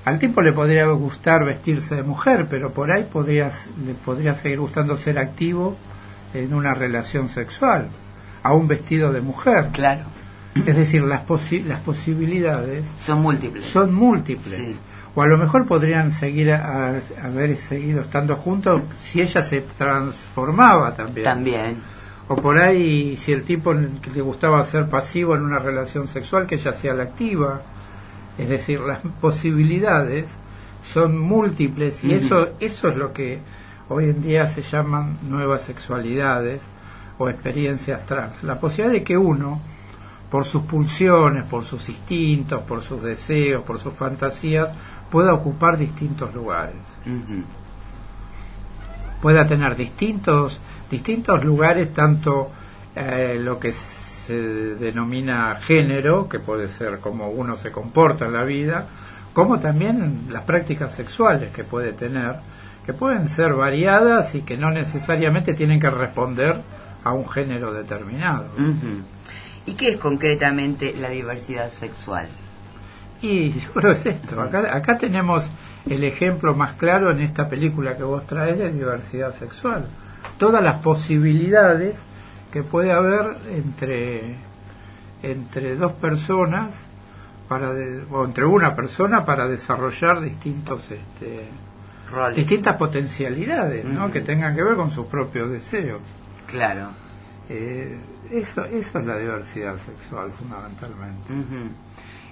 al tipo le podría gustar vestirse de mujer, pero por ahí podrías, le podría seguir gustando ser activo en una relación sexual, a un vestido de mujer. claro, Es decir, las, posi- las posibilidades son múltiples. son múltiples. Sí. O a lo mejor podrían seguir a, a- haber seguido estando juntos si ella se transformaba también. También, O por ahí, si el tipo que le gustaba ser pasivo en una relación sexual, que ella sea la activa. Es decir, las posibilidades son múltiples y eso, eso es lo que hoy en día se llaman nuevas sexualidades o experiencias trans. La posibilidad de que uno, por sus pulsiones, por sus instintos, por sus deseos, por sus fantasías, pueda ocupar distintos lugares pueda tener distintos distintos lugares tanto eh, lo que se denomina género que puede ser como uno se comporta en la vida como también las prácticas sexuales que puede tener que pueden ser variadas y que no necesariamente tienen que responder a un género determinado. ¿Y qué es concretamente la diversidad sexual? Y yo creo que es esto. Acá, acá tenemos el ejemplo más claro en esta película que vos traes de diversidad sexual. Todas las posibilidades que puede haber entre, entre dos personas para de- o entre una persona para desarrollar distintos este, Roles. distintas potencialidades ¿no? Que tengan que ver con sus propios deseos. Claro. Eh, eso, eso es la diversidad sexual fundamentalmente.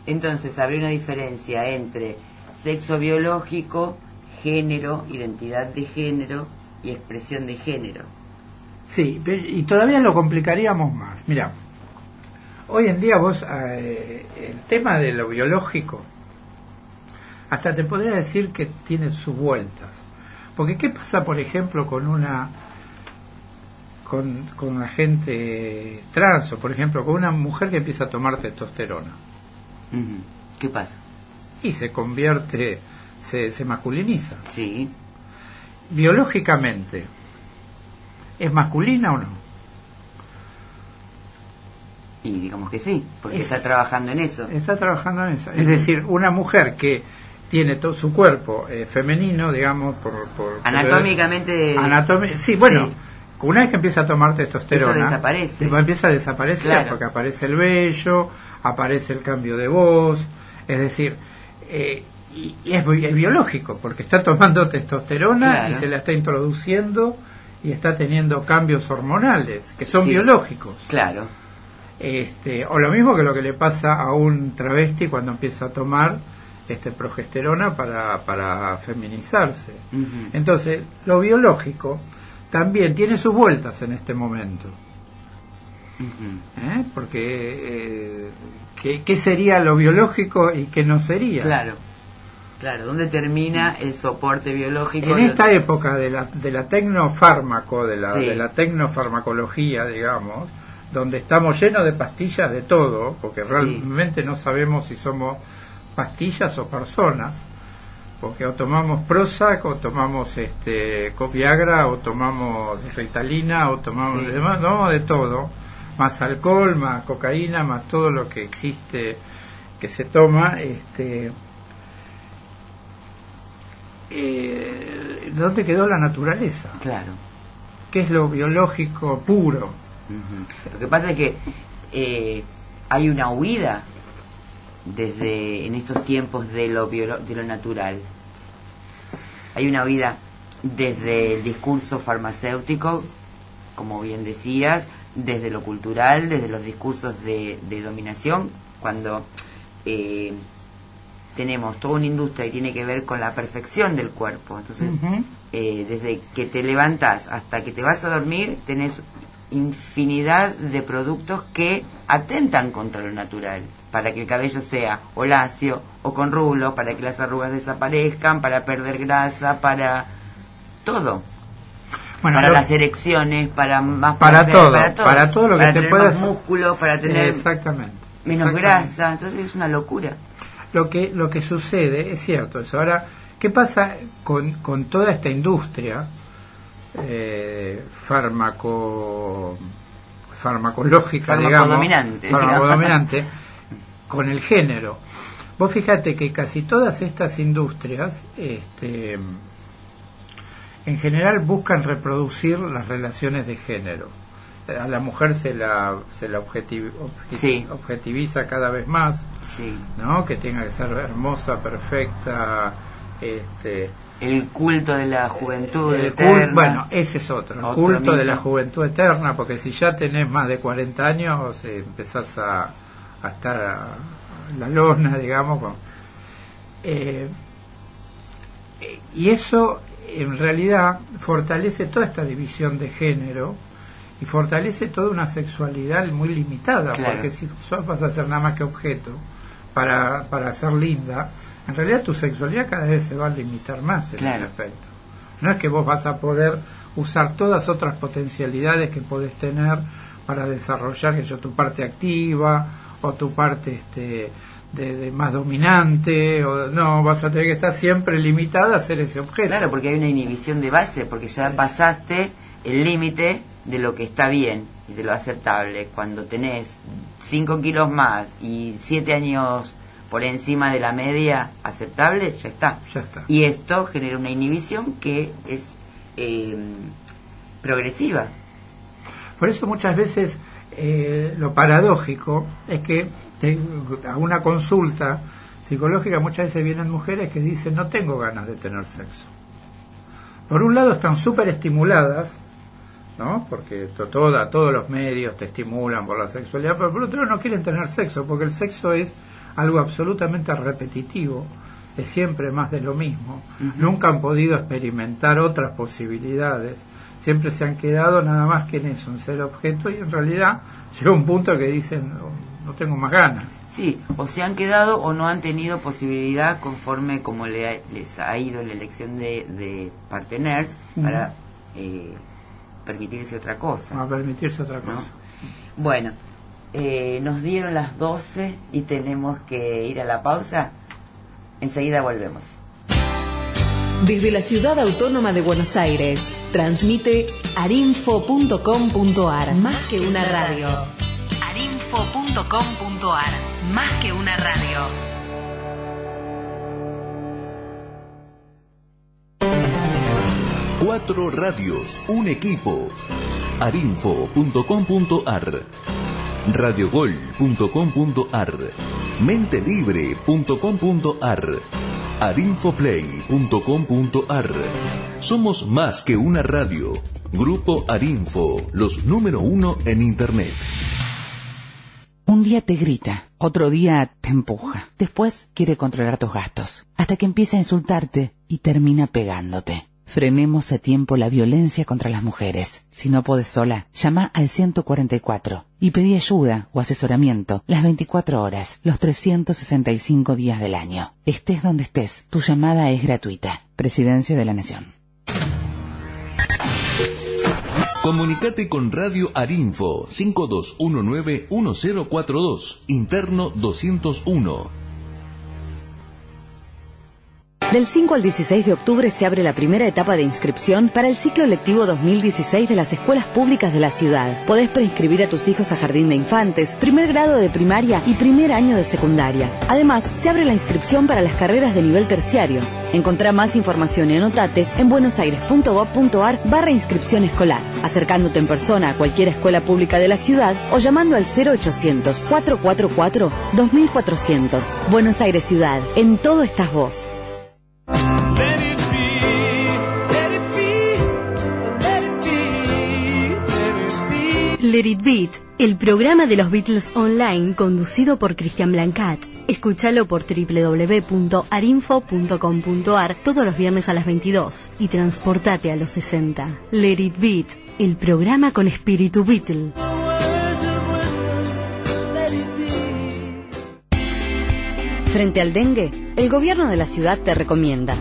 Entonces, habría una diferencia entre sexo biológico, género, identidad de género y expresión de género. Sí, y todavía lo complicaríamos más. Mira, hoy en día vos, eh, el tema de lo biológico, hasta te podría decir que tiene sus vueltas. Porque ¿qué pasa, por ejemplo, con una con, con una gente trans o, por ejemplo, con una mujer que empieza a tomar testosterona. ¿Qué pasa? y se convierte, se, se masculiniza? Sí. Biológicamente, ¿es masculina o no? Y digamos que sí, porque Es- está trabajando en eso. Está trabajando en eso. Es decir, una mujer que tiene todo su cuerpo eh, femenino, digamos, por, por anatómicamente. Anatómi sí, bueno. Una vez que empieza a tomar testosterona, Eso desaparece. empieza a desaparecer Claro. porque aparece el vello, aparece el cambio de voz, es decir, eh, y, y es, bi- es biológico porque está tomando testosterona Claro. y se la está introduciendo y está teniendo cambios hormonales que son Sí. biológicos. Claro. Este, o lo mismo que lo que le pasa a un travesti cuando empieza a tomar este progesterona para, para feminizarse. Entonces, lo biológico también tiene sus vueltas en este momento. ¿eh? Porque, eh, ¿qué, qué sería lo biológico y qué no sería? Claro. Claro, ¿dónde termina el soporte biológico? En esta época de la, de la tecnofármaco, de la, Sí. de la tecnofarmacología, digamos, donde estamos llenos de pastillas de todo, porque Sí. realmente no sabemos si somos pastillas o personas, porque o tomamos Prozac, o tomamos este Viagra, o tomamos Ritalina, o tomamos Sí. demás, no, de todo, más alcohol, más cocaína, más todo lo que existe que se toma, este eh, ¿dónde quedó la naturaleza? Claro. ¿Qué es lo biológico puro? Lo que pasa es que eh, hay una huida desde en estos tiempos de lo biolo- de lo natural. Hay una huida desde el discurso farmacéutico, como bien decías, desde lo cultural, desde los discursos de, de dominación, cuando eh, tenemos toda una industria que tiene que ver con la perfección del cuerpo. Entonces, eh, desde que te levantas hasta que te vas a dormir, tenés infinidad de productos que atentan contra lo natural, para que el cabello sea o lacio o con rulos, para que las arrugas desaparezcan, para perder grasa, para todo. Bueno, para lo- las erecciones, para más Para placer, todo, para todo, para todo lo que Para te tener puedas- más músculo, para tener Exactamente. menos exactamente. grasa, entonces es una locura. Lo que, lo que sucede, es cierto eso. Ahora, ¿qué pasa con, con toda esta industria eh, fármaco, farmacológica, digamos, Farmacodominante, farmacodominante, con el género? Vos fíjate que casi todas estas industrias, este, en general buscan reproducir las relaciones de género. A la mujer se la, se la objeti- obje- Sí. objetiviza cada vez más. Sí. ¿no? Que tenga que ser hermosa, perfecta, este, El culto de la juventud el eterna. cul- bueno, ese es otro, el Otro culto de la juventud eterna, porque si ya tenés más de 40 años, eh, empezás a, a estar a la lona, digamos. con- eh, eh, y eso en realidad fortalece toda esta división de género y fortalece toda una sexualidad muy limitada, Claro. porque si sos vas a ser nada más que objeto para, para ser linda, en realidad tu sexualidad cada vez se va a limitar más en Claro. ese aspecto. No es que vos vas a poder usar todas otras potencialidades que podés tener para desarrollar que yo tu parte activa o tu parte este de, de más dominante o no vas a tener que estar siempre limitada a ser ese objeto Claro, porque hay una inhibición de base, porque ya pasaste el límite de lo que está bien y de lo aceptable. Cuando tenés 5 kilos más y 7 años por encima de la media aceptable, ya está. ya está Y esto genera una inhibición que es eh, progresiva. Por eso muchas veces eh, lo paradójico es que te- a una consulta psicológica muchas veces vienen mujeres que dicen no tengo ganas de tener sexo. Por un lado están súper estimuladas, ¿no? Porque to- toda, todos los medios te estimulan por la sexualidad, pero por otro lado no quieren tener sexo, porque el sexo es algo absolutamente repetitivo, es siempre más de lo mismo. Nunca han podido experimentar otras posibilidades, siempre se han quedado nada más que en eso, en ser objeto, y en realidad llega un punto que dicen, no, no tengo más ganas. Sí, o se han quedado o no han tenido posibilidad conforme como le ha- les ha ido la elección de, de partners para eh, permitirse otra cosa. A permitirse otra cosa. ¿no? Bueno, eh, nos dieron las 12 y tenemos que ir a la pausa. Enseguida volvemos. Desde la ciudad autónoma de Buenos Aires, transmite arinfo.com.ar. Más que una radio. arinfo.com.ar. Más que una radio. Cuatro radios, un equipo. arinfo.com.ar radiogol.com.ar mentelibre.com.ar arinfoplay.com.ar Somos más que una radio. Grupo Arinfo, los número uno en Internet. Un día te grita, otro día te empuja, después quiere controlar tus gastos, hasta que empieza a insultarte y termina pegándote. Frenemos a tiempo la violencia contra las mujeres. Si no puedes sola, llama al 144 y pedí ayuda o asesoramiento las 24 horas, los 365 días del año. Estés donde estés, tu llamada es gratuita. Presidencia de la Nación. Comunicate con Radio Arinfo 5219-1042, interno 201. Del 5 al 16 de octubre se abre la primera etapa de inscripción para el ciclo lectivo 2016 de las escuelas públicas de la ciudad. Podés preinscribir a tus hijos a jardín de infantes, primer grado de primaria y primer año de secundaria. Además, se abre la inscripción para las carreras de nivel terciario. Encontrá más información y anotate en buenosaires.gov.ar barra inscripción escolar, acercándote en persona a cualquier escuela pública de la ciudad o llamando al 0800 444 2400. Buenos Aires Ciudad, en todo estás vos. Let It Beat, el programa de los Beatles online conducido por Cristian Blancat. Escúchalo por www.arinfo.com.ar todos los viernes a las 22 y transportate a los 60. Let It Beat, el programa con espíritu Beatle. Frente al dengue, el gobierno de la ciudad te recomienda.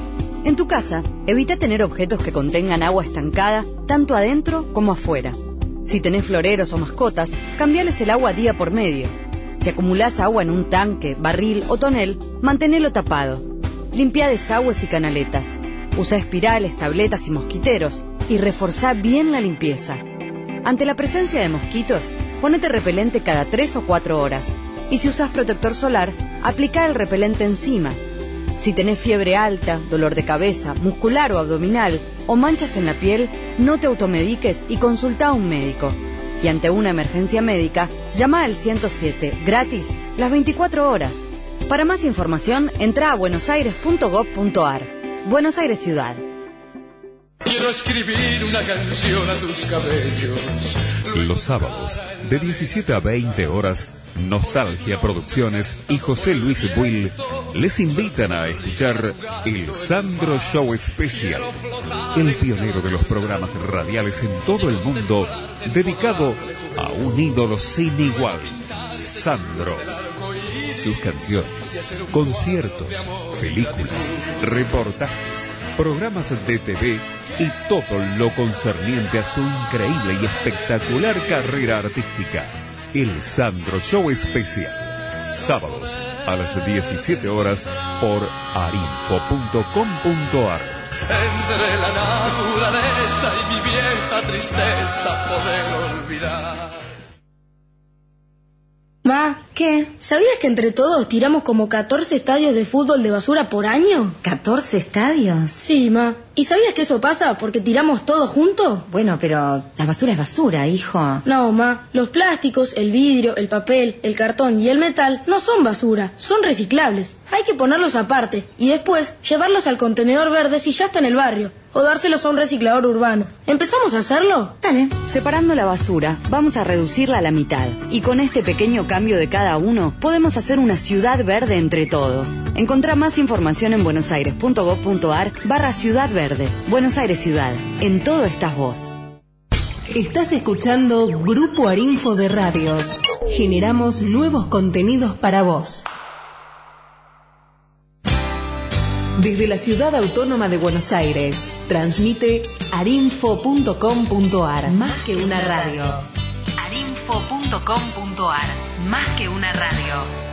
En tu casa, evita tener objetos que contengan agua estancada, tanto adentro como afuera. Si tenés floreros o mascotas, cambiales el agua día por medio. Si acumulás agua en un tanque, barril o tonel, manténelo tapado. Limpia desagües y canaletas. Usa espirales, tabletas y mosquiteros y reforzá bien la limpieza. Ante la presencia de mosquitos, ponete repelente cada 3 o 4 horas. Y si usas protector solar, aplica el repelente encima. Si tenés fiebre alta, dolor de cabeza, muscular o abdominal, o manchas en la piel, no te automediques y consulta a un médico. Y ante una emergencia médica, llama al 107, gratis, las 24 horas. Para más información, entra a buenosaires.gov.ar. Buenos Aires Ciudad. Quiero escribir una canción a tus cabellos. Los sábados, de 17 a 20 horas, Nostalgia Producciones y José Luis Buil les invitan a escuchar el Sandro Show Especial, el pionero de los programas radiales en todo el mundo, dedicado a un ídolo sin igual, Sandro. Sus canciones, conciertos, películas, reportajes, programas de TV y todo lo concerniente a su increíble y espectacular carrera artística. El Sandro Show Especial. Sábados a las 17 horas por arinfo.com.ar. Entre la naturaleza y mi vieja tristeza poder olvidar. Ma, ¿Qué? ¿sabías que entre todos tiramos como 14 estadios de fútbol de basura por año? ¿14 estadios? Sí, ma. ¿Y sabías que eso pasa porque tiramos todo junto? Bueno, pero la basura es basura, hijo. No, ma. Los plásticos, el vidrio, el papel, el cartón y el metal no son basura, son reciclables. Hay que ponerlos aparte y después llevarlos al contenedor verde si ya está en el barrio o dárselos a un reciclador urbano. ¿Empezamos a hacerlo? Dale, separando la basura, vamos a reducirla a la mitad. Y con este pequeño cambio de cada uno, podemos hacer una ciudad verde entre todos. Encontrá más información en buenosaires.gov.ar barra Ciudad Verde. Buenos Aires Ciudad. En todo estás vos. Estás escuchando Grupo Arinfo de Radios. Generamos nuevos contenidos para vos. Desde la ciudad autónoma de Buenos Aires, transmite arinfo.com.ar. Más que una radio. arinfo.com.ar. Más que una radio.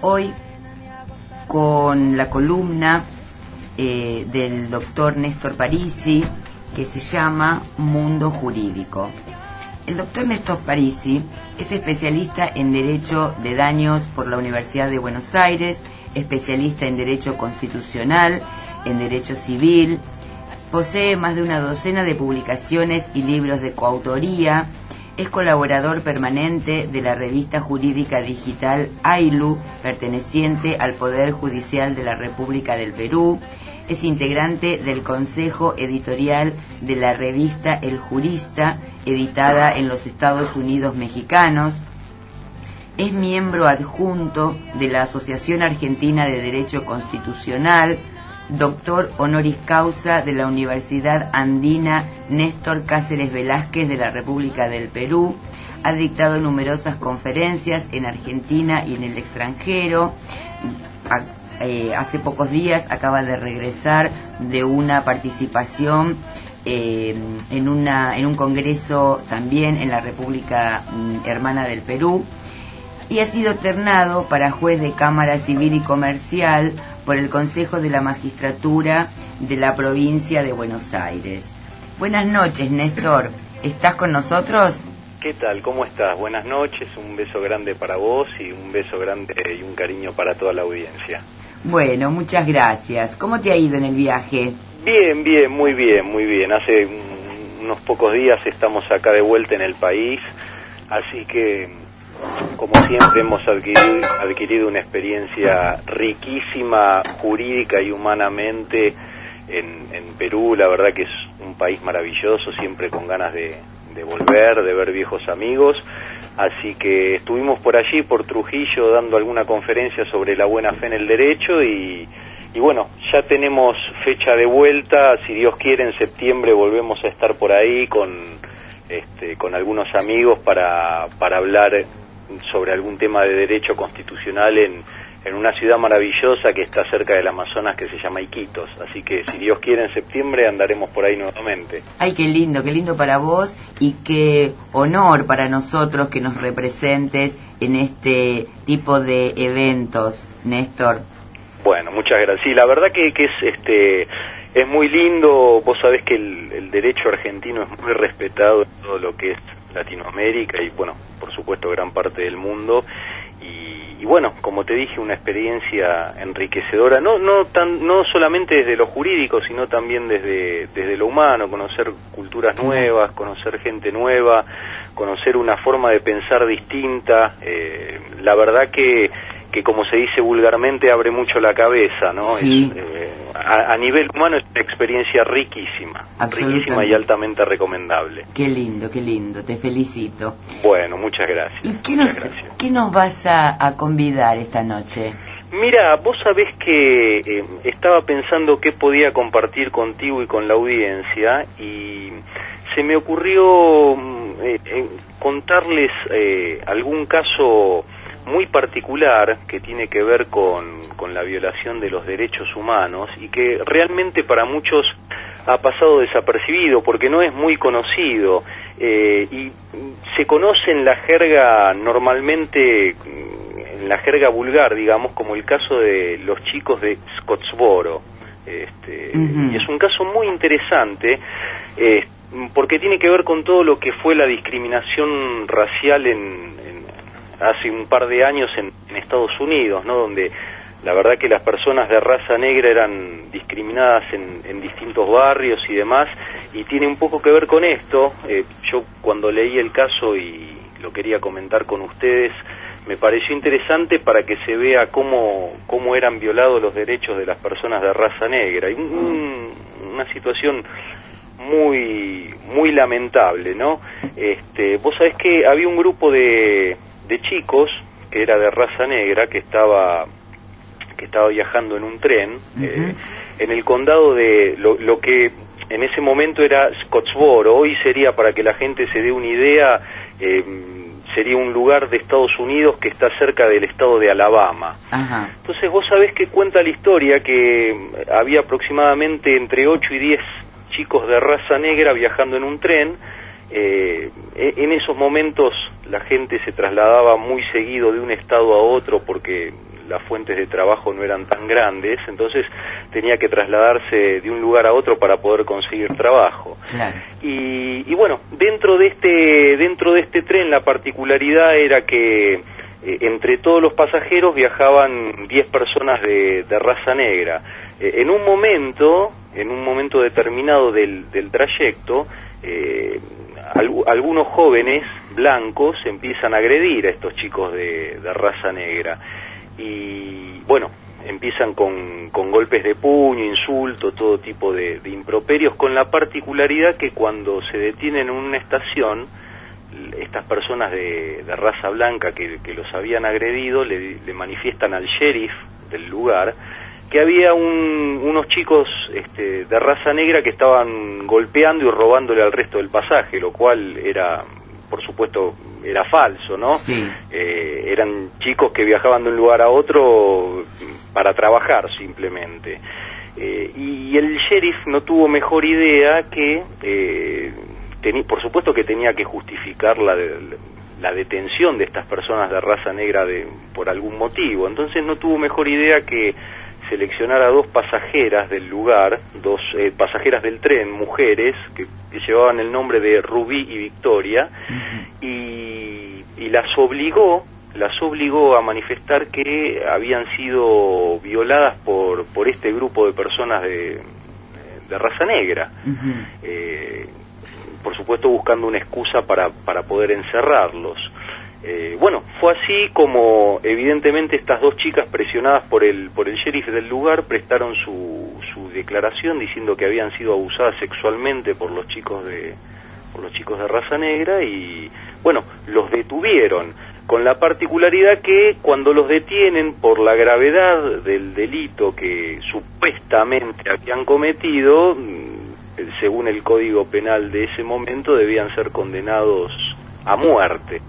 hoy con la columna eh, del doctor Néstor Parisi que se llama Mundo Jurídico. El doctor Néstor Parisi es especialista en Derecho de Daños por la Universidad de Buenos Aires, especialista en Derecho Constitucional, en Derecho Civil, posee más de una docena de publicaciones y libros de coautoría, es colaborador permanente de la revista jurídica digital AILU, perteneciente al Poder Judicial de la República del Perú. Es integrante del Consejo Editorial de la revista El Jurista, editada en los Estados Unidos mexicanos. Es miembro adjunto de la Asociación Argentina de Derecho Constitucional, doctor honoris causa de la Universidad Andina Néstor Cáceres Velázquez de la República del Perú, ha dictado numerosas conferencias en Argentina y en el extranjero. Eh, hace pocos días acaba de regresar de una participación eh, en, una, en un congreso también en la República mm, Hermana del Perú y ha sido ternado para juez de Cámara Civil y Comercial por el Consejo de la Magistratura de la provincia de Buenos Aires. Buenas noches, Néstor. ¿Estás con nosotros? ¿Qué tal? ¿Cómo estás? Buenas noches, un beso grande para vos y un beso grande y un cariño para toda la audiencia. Bueno, muchas gracias. ¿Cómo te ha ido en el viaje? Bien, bien, muy bien, muy bien. Hace unos pocos días estamos acá de vuelta en el país, así que como siempre hemos adquirido, una experiencia riquísima jurídica y humanamente en, Perú. La verdad que es un país maravilloso, siempre con ganas de, de volver, de ver viejos amigos. Así que estuvimos por allí, por Trujillo, dando alguna conferencia sobre la buena fe en el derecho y, y bueno, ya tenemos fecha de vuelta. Si Dios quiere, en septiembre volvemos a estar por ahí con, este, con algunos amigos para, para hablar sobre algún tema de derecho constitucional en, en una ciudad maravillosa que está cerca del Amazonas que se llama Iquitos. Así que si Dios quiere en septiembre andaremos por ahí nuevamente. Ay, qué lindo, qué lindo para vos y qué honor para nosotros que nos representes en este tipo de eventos, Néstor. Bueno, muchas gracias. Sí, la verdad que, que es este es muy lindo. Vos sabés que el, el derecho argentino es muy respetado en todo lo que es Latinoamérica y bueno, por supuesto gran parte del mundo y, y, bueno, como te dije, una experiencia enriquecedora, no no tan no solamente desde lo jurídico, sino también desde desde lo humano, conocer culturas nuevas, conocer gente nueva, conocer una forma de pensar distinta. Eh, la verdad que que como se dice vulgarmente abre mucho la cabeza, ¿no? Sí. Es, eh, a, a, nivel humano es una experiencia riquísima, riquísima y altamente recomendable. Qué lindo, qué lindo, te felicito. Bueno, muchas gracias. ¿Y qué, nos, gracias. ¿qué nos vas a, a, convidar esta noche? Mira, vos sabés que eh, estaba pensando qué podía compartir contigo y con la audiencia y se me ocurrió eh, contarles eh, algún caso muy particular que tiene que ver con, con, la violación de los derechos humanos y que realmente para muchos ha pasado desapercibido porque no es muy conocido eh, y se conoce en la jerga normalmente en la jerga vulgar digamos como el caso de los chicos de Scottsboro este, uh -huh. y es un caso muy interesante eh, porque tiene que ver con todo lo que fue la discriminación racial en, hace un par de años en, en, Estados Unidos, ¿no? Donde la verdad que las personas de raza negra eran discriminadas en, en distintos barrios y demás, y tiene un poco que ver con esto. Eh, yo cuando leí el caso y lo quería comentar con ustedes, me pareció interesante para que se vea cómo, cómo eran violados los derechos de las personas de raza negra. Y un, una situación muy muy lamentable, ¿no? Este, vos sabés que había un grupo de, de chicos que era de raza negra que estaba que estaba viajando en un tren uh -huh. eh, en el condado de lo, lo, que en ese momento era Scottsboro hoy sería para que la gente se dé una idea eh, sería un lugar de Estados Unidos que está cerca del estado de Alabama Ajá. entonces vos sabés que cuenta la historia que había aproximadamente entre 8 y 10 chicos de raza negra viajando en un tren eh, en esos momentos la gente se trasladaba muy seguido de un estado a otro porque las fuentes de trabajo no eran tan grandes, entonces tenía que trasladarse de un lugar a otro para poder conseguir trabajo. Claro. Y, y, bueno, dentro de este dentro de este tren la particularidad era que eh, entre todos los pasajeros viajaban 10 personas de, de raza negra. Eh, en un momento, en un momento determinado del, del trayecto, eh, algunos jóvenes blancos empiezan a agredir a estos chicos de, raza negra. Y bueno empiezan con, con, golpes de puño, insulto, todo tipo de, improperios, con la particularidad que cuando se detienen en una estación estas personas de, raza blanca que, que, los habían agredido le, manifiestan al sheriff del lugar que había un, unos chicos este, de raza negra que estaban golpeando y robándole al resto del pasaje, lo cual era, por supuesto, era falso, ¿no? Sí. Eh, eran chicos que viajaban de un lugar a otro para trabajar simplemente. Eh, y el sheriff no tuvo mejor idea que, eh, por supuesto que tenía que justificar la, la detención de estas personas de raza negra de, por algún motivo. Entonces no tuvo mejor idea que seleccionar a dos pasajeras del lugar, dos eh, pasajeras del tren, mujeres, que, que, llevaban el nombre de Rubí y Victoria, uh -huh. y, y las obligó las obligó a manifestar que habían sido violadas por, por este grupo de personas de, de raza negra. Uh -huh. eh, por supuesto buscando una excusa para, para poder encerrarlos. Eh, bueno, fue así como evidentemente estas dos chicas presionadas por el, por el sheriff del lugar prestaron su, su declaración diciendo que habían sido abusadas sexualmente por los chicos de, por los chicos de raza negra y bueno, los detuvieron con la particularidad que cuando los detienen por la gravedad del delito que supuestamente habían cometido, según el código penal de ese momento, debían ser condenados a muerte.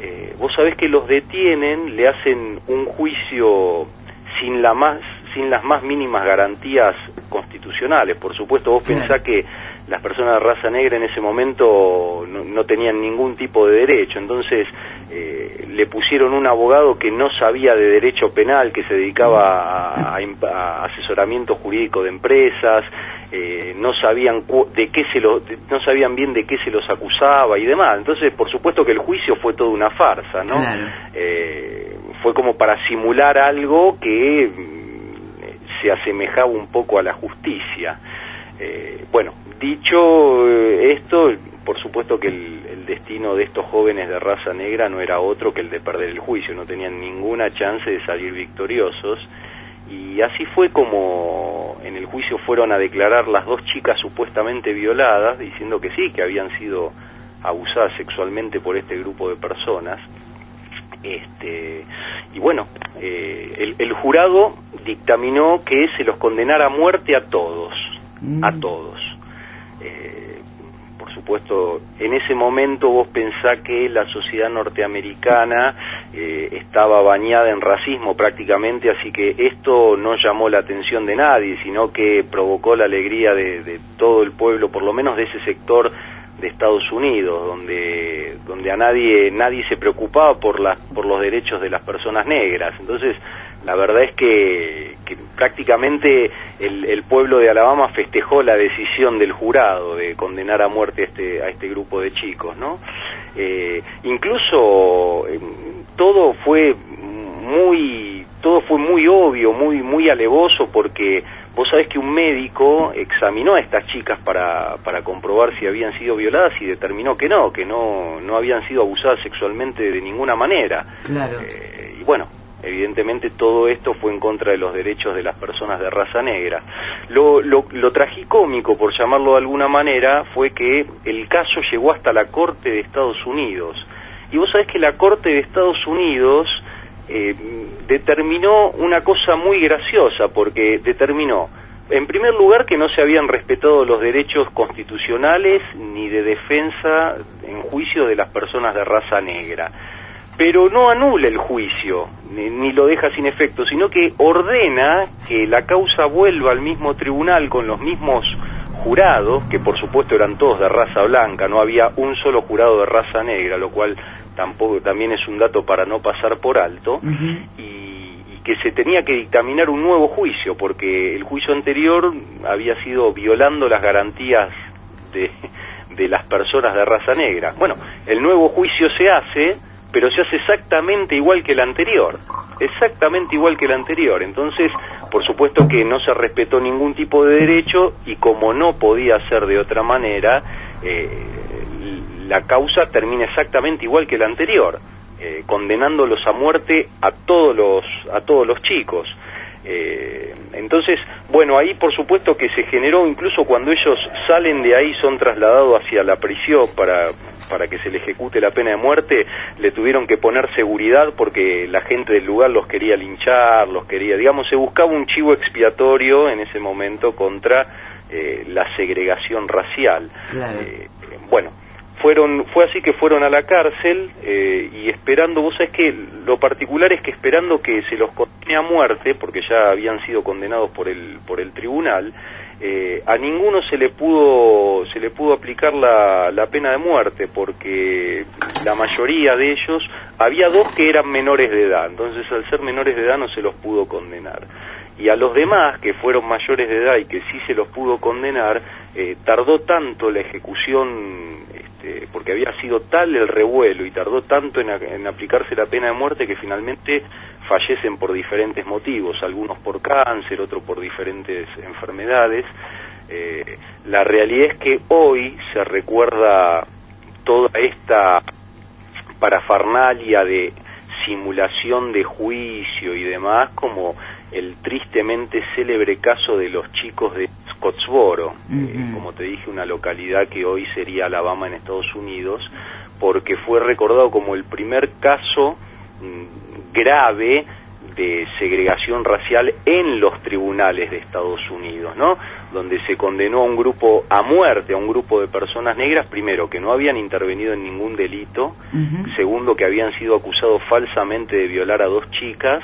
Eh, vos sabés que los detienen, le hacen un juicio sin la más sin las más mínimas garantías constitucionales. Por supuesto, vos pensás que las personas de raza negra en ese momento no, no tenían ningún tipo de derecho, entonces eh, le pusieron un abogado que no sabía de derecho penal, que se dedicaba a, a, a asesoramiento jurídico de empresas, eh, no sabían de qué se lo, de, no sabían bien de qué se los acusaba y demás. Entonces, por supuesto que el juicio fue toda una farsa, ¿no? Claro. Eh, fue como para simular algo que se asemejaba un poco a la justicia. Eh, bueno, dicho eh, esto, por supuesto que el, el, destino de estos jóvenes de raza negra no era otro que el de perder el juicio, no tenían ninguna chance de salir victoriosos. Y así fue como en el juicio fueron a declarar las dos chicas supuestamente violadas, diciendo que sí, que habían sido abusadas sexualmente por este grupo de personas. Este, y bueno, eh, el, el, jurado dictaminó que se los condenara a muerte a todos, mm. a todos. Eh, por supuesto, en ese momento vos pensás que la sociedad norteamericana eh, estaba bañada en racismo prácticamente, así que esto no llamó la atención de nadie, sino que provocó la alegría de, de todo el pueblo, por lo menos de ese sector de Estados Unidos, donde donde a nadie nadie se preocupaba por las por los derechos de las personas negras. Entonces, la verdad es que, que prácticamente el, el, pueblo de Alabama festejó la decisión del jurado de condenar a muerte a este a este grupo de chicos, ¿no? Eh, incluso eh, todo fue muy todo fue muy obvio, muy muy alevoso porque Vos sabés que un médico examinó a estas chicas para, para comprobar si habían sido violadas y determinó que no, que no, no habían sido abusadas sexualmente de ninguna manera. Claro. Eh, y bueno, evidentemente todo esto fue en contra de los derechos de las personas de raza negra. Lo, lo, lo tragicómico, por llamarlo de alguna manera, fue que el caso llegó hasta la Corte de Estados Unidos. Y vos sabés que la Corte de Estados Unidos eh, determinó una cosa muy graciosa, porque determinó, en primer lugar, que no se habían respetado los derechos constitucionales ni de defensa en juicio de las personas de raza negra. Pero no anula el juicio, ni, ni lo deja sin efecto, sino que ordena que la causa vuelva al mismo tribunal con los mismos jurados, que por supuesto eran todos de raza blanca, no había un solo jurado de raza negra, lo cual tampoco también es un dato para no pasar por alto, uh -huh. y, y, que se tenía que dictaminar un nuevo juicio, porque el juicio anterior había sido violando las garantías de, de las personas de raza negra. Bueno, el nuevo juicio se hace, pero se hace exactamente igual que el anterior, exactamente igual que el anterior. Entonces, por supuesto que no se respetó ningún tipo de derecho y como no podía ser de otra manera, eh, la causa termina exactamente igual que la anterior, eh, condenándolos a muerte a todos los a todos los chicos. Eh, entonces, bueno, ahí por supuesto que se generó, incluso cuando ellos salen de ahí, son trasladados hacia la prisión para, para que se le ejecute la pena de muerte, le tuvieron que poner seguridad porque la gente del lugar los quería linchar, los quería, digamos, se buscaba un chivo expiatorio en ese momento contra eh, la segregación racial. Eh, bueno, fueron fue así que fueron a la cárcel eh, y esperando vos sabés que lo particular es que esperando que se los condene a muerte porque ya habían sido condenados por el por el tribunal eh, a ninguno se le pudo se le pudo aplicar la, la pena de muerte porque la mayoría de ellos había dos que eran menores de edad entonces al ser menores de edad no se los pudo condenar. Y a los demás que fueron mayores de edad y que sí se los pudo condenar eh, tardó tanto la ejecución este, porque había sido tal el revuelo y tardó tanto en, aplicarse la pena de muerte que finalmente fallecen por diferentes motivos, algunos por cáncer, otros por diferentes enfermedades. Eh, la realidad es que hoy se recuerda toda esta parafernalia de simulación de juicio y demás como el tristemente célebre caso de los chicos de Scottsboro, eh, como te dije, una localidad que hoy sería Alabama en Estados Unidos, porque fue recordado como el primer caso mm, grave de segregación racial en los tribunales de Estados Unidos, ¿no? Donde se condenó a un grupo a muerte, a un grupo de personas negras, primero, que no habían intervenido en ningún delito, segundo, que habían sido acusados falsamente de violar a dos chicas,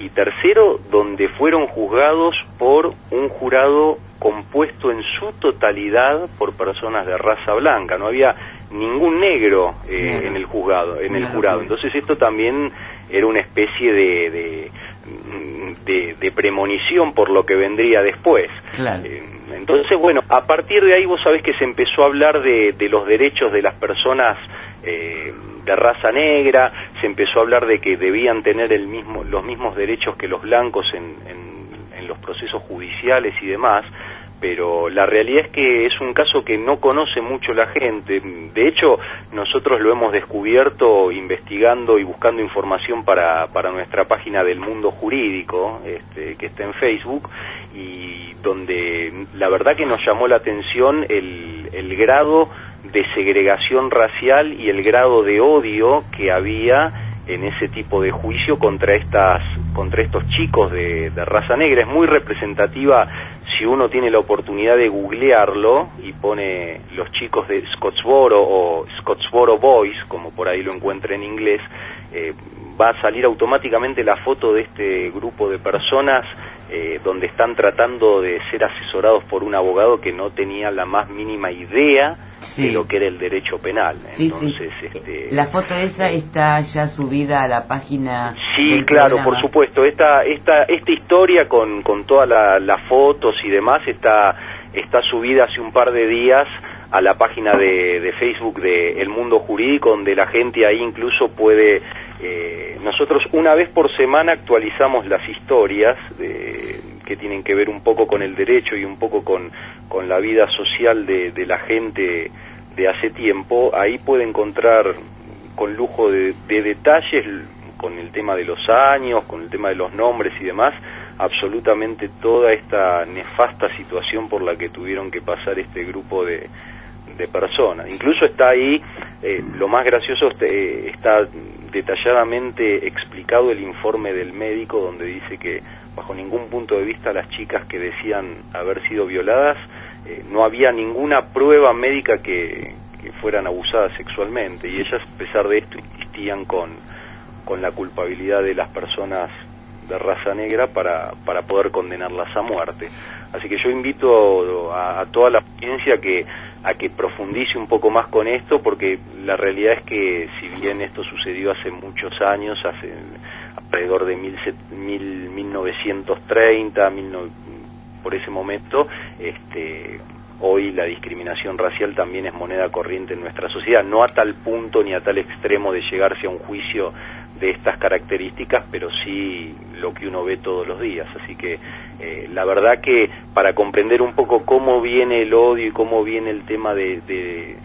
y tercero, donde fueron juzgados por un jurado compuesto en su totalidad por personas de raza blanca, no había ningún negro eh, en el juzgado, en el jurado. Entonces esto también era una especie de, de, premonición por lo que vendría después. Eh, entonces, bueno, a partir de ahí vos sabés que se empezó a hablar de, los derechos de las personas eh, de raza negra, se empezó a hablar de que debían tener el mismo, los mismos derechos que los blancos en, en los procesos judiciales y demás pero la realidad es que es un caso que no conoce mucho la gente. De hecho, nosotros lo hemos descubierto investigando y buscando información para, para nuestra página del mundo jurídico, este, que está en Facebook, y donde la verdad que nos llamó la atención el, el grado de segregación racial y el grado de odio que había en ese tipo de juicio contra estas contra estos chicos de, de raza negra. Es muy representativa si uno tiene la oportunidad de googlearlo y pone los chicos de Scottsboro o Scottsboro Boys, como por ahí lo encuentra en inglés, eh, va a salir automáticamente la foto de este grupo de personas eh, donde están tratando de ser asesorados por un abogado que no tenía la más mínima idea de lo que era el derecho penal. Entonces, Este... La foto esa está ya subida a la página. Sí, claro, por supuesto. Esta, esta, esta historia con, con todas las fotos y demás está, está subida hace un par de días a la página de, de, Facebook de El Mundo Jurídico, donde la gente ahí incluso puede... Eh, nosotros una vez por semana actualizamos las historias de, que tienen que ver un poco con el derecho y un poco con, con la vida social de, la gente de hace tiempo. Ahí puede encontrar con lujo de, de detalles, con el tema de los años, con el tema de los nombres y demás, absolutamente toda esta nefasta situación por la que tuvieron que pasar este grupo de, personas. Incluso está ahí, eh, lo más gracioso, eh, está detalladamente explicado el informe del médico donde dice que bajo ningún punto de vista las chicas que decían haber sido violadas, eh, no había ninguna prueba médica que, fueran abusadas sexualmente y ellas a pesar de esto insistían con, con la culpabilidad de las personas de raza negra para, para poder condenarlas a muerte. Así que yo invito a, a toda la audiencia que a que profundice un poco más con esto, porque la realidad es que si bien esto sucedió hace muchos años, hace alrededor de mil, mil, 1930, mil, por ese momento, este, hoy la discriminación racial también es moneda corriente en nuestra sociedad, no a tal punto ni a tal extremo de llegarse a un juicio de estas características, pero sí lo que uno ve todos los días. Así que eh, la verdad que para comprender un poco cómo viene el odio y cómo viene el tema de, de,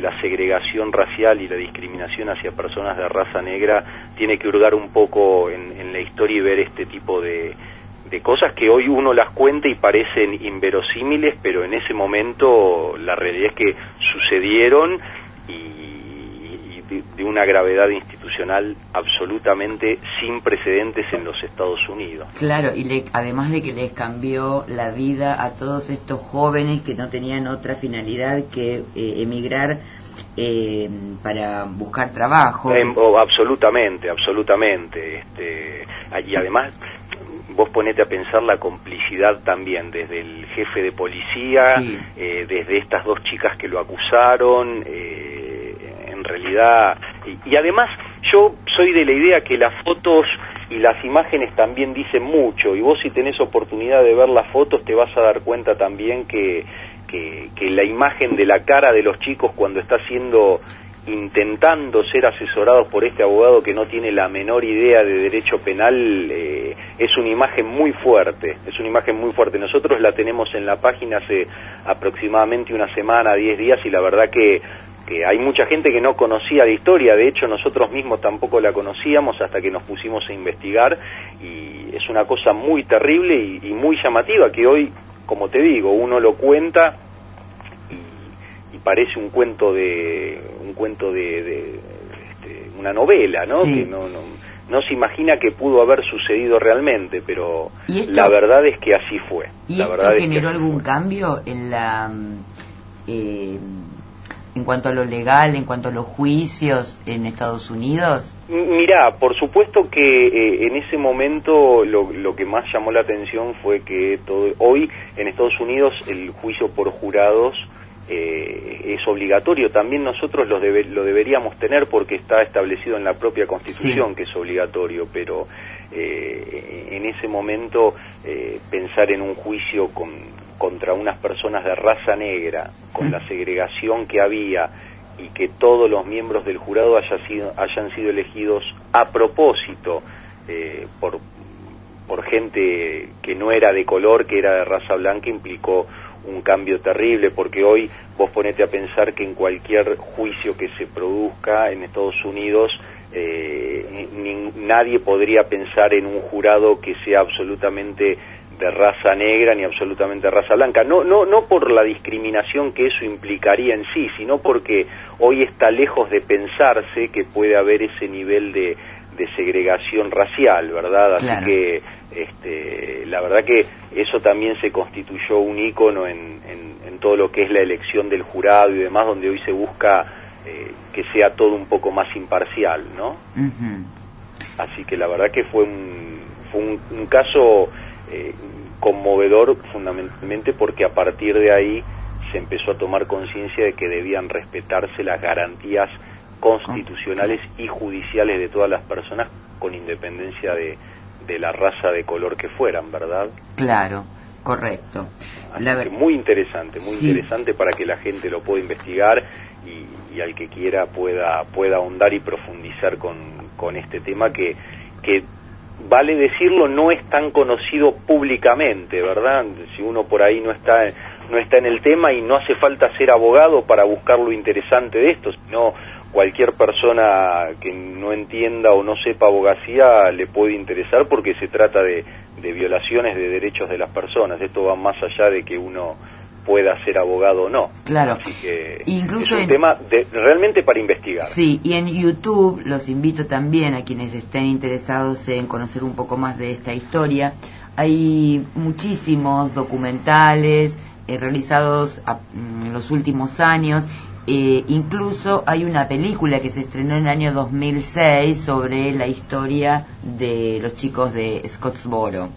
la segregación racial y la discriminación hacia personas de raza negra, tiene que hurgar un poco en, en la historia y ver este tipo de, de cosas que hoy uno las cuenta y parecen inverosímiles, pero en ese momento la realidad es que sucedieron y, de, de, una gravedad institucional absolutamente sin precedentes en los Estados Unidos. Claro, y le, además de que les cambió la vida a todos estos jóvenes que no tenían otra finalidad que eh, emigrar eh, para buscar trabajo. Eh, oh, absolutamente, absolutamente. Este, y además vos ponete a pensar la complicidad también desde el jefe de policía, eh, desde estas dos chicas que lo acusaron, eh, en realidad, y, y, además yo soy de la idea que las fotos y las imágenes también dicen mucho, y vos si tenés oportunidad de ver las fotos te vas a dar cuenta también que, que, la imagen de la cara de los chicos cuando está siendo intentando ser asesorados por este abogado que no tiene la menor idea de derecho penal eh, es una imagen muy fuerte, es una imagen muy fuerte. Nosotros la tenemos en la página hace aproximadamente una semana, diez días y la verdad que, que hay mucha gente que no conocía la historia, de hecho nosotros mismos tampoco la conocíamos hasta que nos pusimos a investigar y es una cosa muy terrible y, y muy llamativa que hoy, como te digo, uno lo cuenta parece un cuento de un cuento de, de este, una novela, ¿no? Sí. Que no, no, no se imagina que pudo haber sucedido realmente, pero esto, la verdad es que así fue. ¿Y la esto verdad generó es que algún cambio en la eh, en cuanto a lo legal, en cuanto a los juicios en Estados Unidos? Mirá, por supuesto que eh, en ese momento lo, lo, que más llamó la atención fue que todo, hoy en Estados Unidos el juicio por jurados eh, es obligatorio. También nosotros lo, debe, lo, deberíamos tener porque está establecido en la propia Constitución sí. que es obligatorio, pero eh, en ese momento eh, pensar en un juicio con, contra unas personas de raza negra, con la segregación que había y que todos los miembros del jurado haya sido, hayan sido elegidos a propósito eh, por, por gente que no era de color, que era de raza blanca, implicó un cambio terrible, porque hoy vos ponete a pensar que en cualquier juicio que se produzca en Estados Unidos, eh, nadie podría pensar en un jurado que sea absolutamente de raza negra ni absolutamente raza blanca. No, no, no por la discriminación que eso implicaría en sí, sino porque hoy está lejos de pensarse que puede haber ese nivel de, de segregación racial, ¿verdad? Así claro. que este, la verdad que eso también se constituyó un ícono en, en, en, todo lo que es la elección del jurado y demás, donde hoy se busca eh, que sea todo un poco más imparcial, ¿no? Uh -huh. Así que la verdad que fue un, fue un, un caso eh, conmovedor fundamentalmente porque a partir de ahí se empezó a tomar conciencia de que debían respetarse las garantías constitucionales y judiciales de todas las personas con independencia de, de la raza de color que fueran, ¿verdad? Claro, correcto. La... muy interesante, muy sí. interesante para que la gente lo pueda investigar y, y, al que quiera pueda pueda ahondar y profundizar con, con este tema que, que vale decirlo no es tan conocido públicamente, ¿verdad? Si uno por ahí no está no está en el tema y no hace falta ser abogado para buscar lo interesante de esto, sino cualquier persona que no entienda o no sepa abogacía le puede interesar porque se trata de, de, violaciones de derechos de las personas. Esto va más allá de que uno pueda ser abogado o no. Claro. Así que Incluso es un en... tema de, realmente para investigar. Sí, y en YouTube los invito también a quienes estén interesados en conocer un poco más de esta historia. Hay muchísimos documentales eh, realizados en los últimos años eh, incluso hay una película que se estrenó en el año 2006 sobre la historia de los chicos de Scottsboro.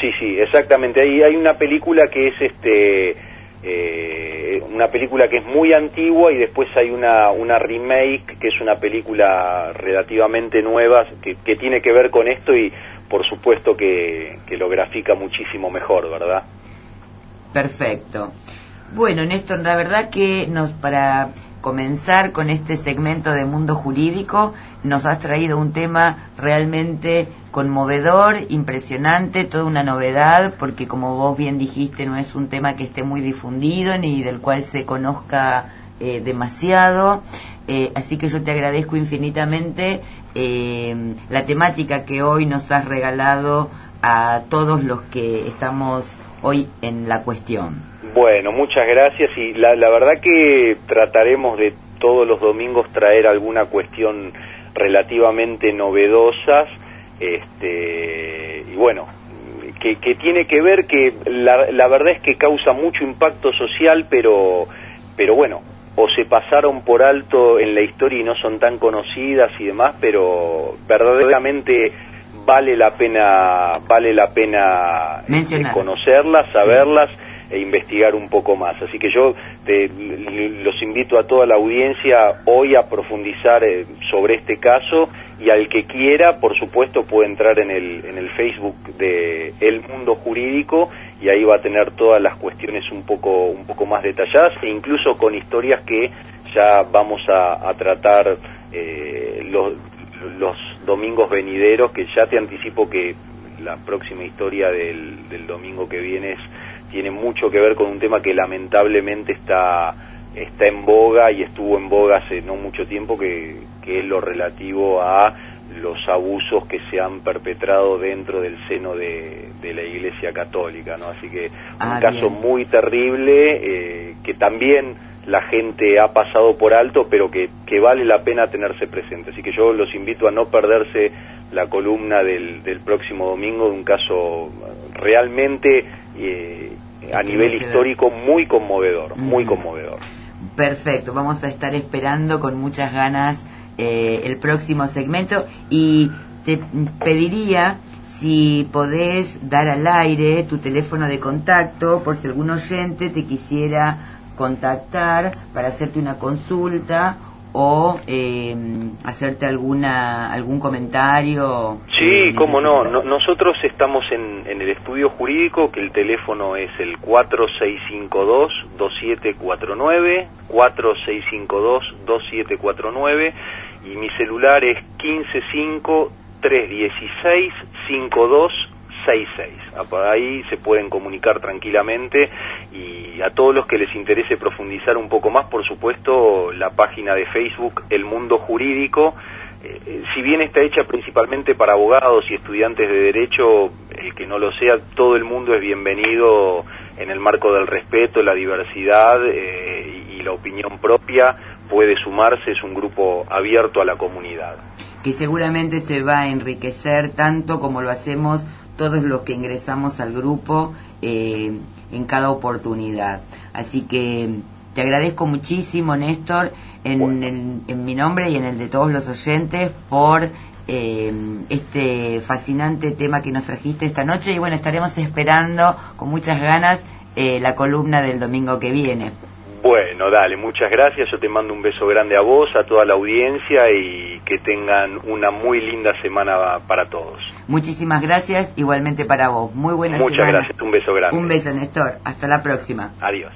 Sí, sí, exactamente. Ahí hay una película que es este eh, una película que es muy antigua y después hay una una remake que es una película relativamente nueva que, que tiene que ver con esto y por supuesto que, que lo grafica muchísimo mejor, ¿verdad? Perfecto. Bueno, Néstor, la verdad que nos para comenzar con este segmento de mundo jurídico nos has traído un tema realmente conmovedor, impresionante, toda una novedad, porque como vos bien dijiste, no es un tema que esté muy difundido ni del cual se conozca eh, demasiado. Eh, así que yo te agradezco infinitamente eh, la temática que hoy nos has regalado a todos los que estamos hoy en la cuestión. Bueno, muchas gracias y la, la verdad que trataremos de todos los domingos traer alguna cuestión relativamente novedosas este, y bueno, que, que tiene que ver que la, la verdad es que causa mucho impacto social, pero, pero bueno, o se pasaron por alto en la historia y no son tan conocidas y demás, pero verdaderamente vale la pena vale la pena eh, conocerlas, saberlas e investigar un poco más. Así que yo te, los invito a toda la audiencia hoy a profundizar eh, sobre este caso y al que quiera, por supuesto, puede entrar en el, en el Facebook de El Mundo Jurídico y ahí va a tener todas las cuestiones un poco, un poco más detalladas e incluso con historias que ya vamos a, tratar eh, los, los domingos venideros, que ya te anticipo que la próxima historia del, del domingo que viene es tiene mucho que ver con un tema que lamentablemente está está en boga y estuvo en boga hace no mucho tiempo que, que es lo relativo a los abusos que se han perpetrado dentro del seno de, de la Iglesia Católica, ¿no? Así que un Ah, caso bien. muy terrible eh, que también la gente ha pasado por alto, pero que, que vale la pena tenerse presente. Así que yo los invito a no perderse la columna del, del próximo domingo de un caso realmente eh, a nivel Estremecedor. histórico muy conmovedor, muy Mm. conmovedor. Perfecto, vamos a estar esperando con muchas ganas eh, el próximo segmento y te pediría si podés dar al aire tu teléfono de contacto por si algún oyente te quisiera contactar para hacerte una consulta o eh, hacerte alguna algún comentario. Sí, cómo no. No- Nosotros estamos en, en el estudio jurídico, que el teléfono es el 4652-2749, 4652-2749, y mi celular es 155-316-5266. Ah, por Ahí se pueden comunicar tranquilamente y a todos los que les interese profundizar un poco más, por supuesto, la página de Facebook El Mundo Jurídico, eh, eh, si bien está hecha principalmente para abogados y estudiantes de derecho, el que no lo sea, todo el mundo es bienvenido en el marco del respeto, la diversidad eh, y la opinión propia, puede sumarse, es un grupo abierto a la comunidad. que seguramente se va a enriquecer tanto como lo hacemos todos los que ingresamos al grupo eh, en cada oportunidad. Así que te agradezco muchísimo, Néstor, en, en mi nombre y en el de todos los oyentes por eh, este fascinante tema que nos trajiste esta noche y bueno, estaremos esperando con muchas ganas eh, la columna del domingo que viene. Bueno, dale, muchas gracias. Yo te mando un beso grande a vos, a toda la audiencia y que tengan una muy linda semana para todos. Muchísimas gracias, igualmente para vos. Muy buena Muchas semana. gracias, un beso grande. Un beso, Néstor. Hasta la próxima. Adiós.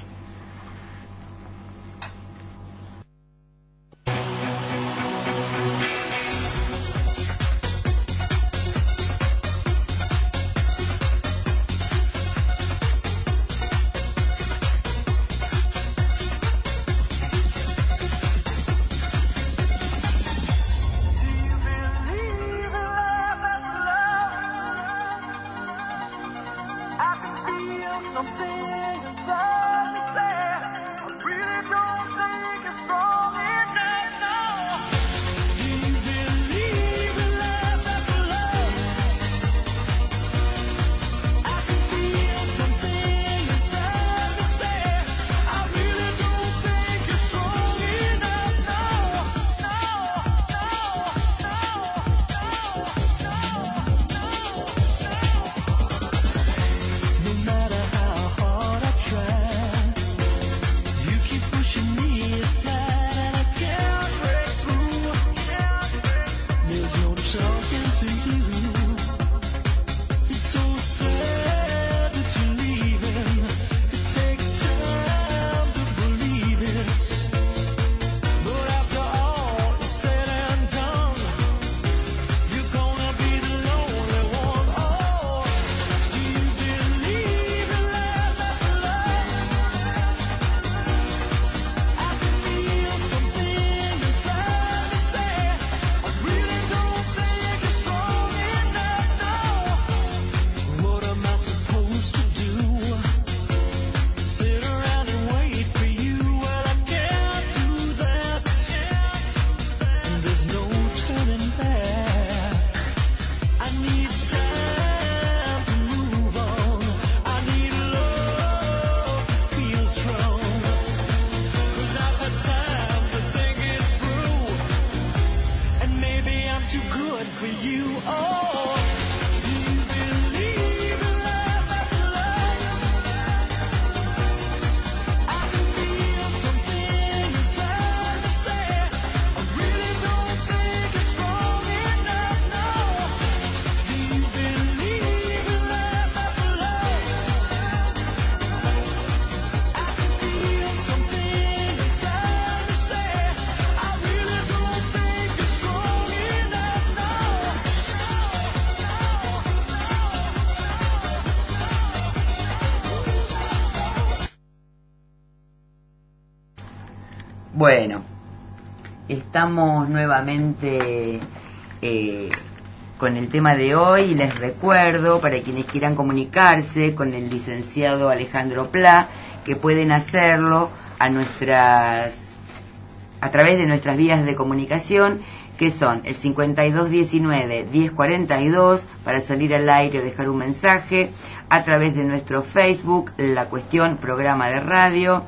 Estamos nuevamente eh, con el tema de hoy les recuerdo para quienes quieran comunicarse con el licenciado Alejandro Pla que pueden hacerlo a nuestras a través de nuestras vías de comunicación que son el 5219 1042 para salir al aire o dejar un mensaje, a través de nuestro Facebook, la cuestión programa de radio,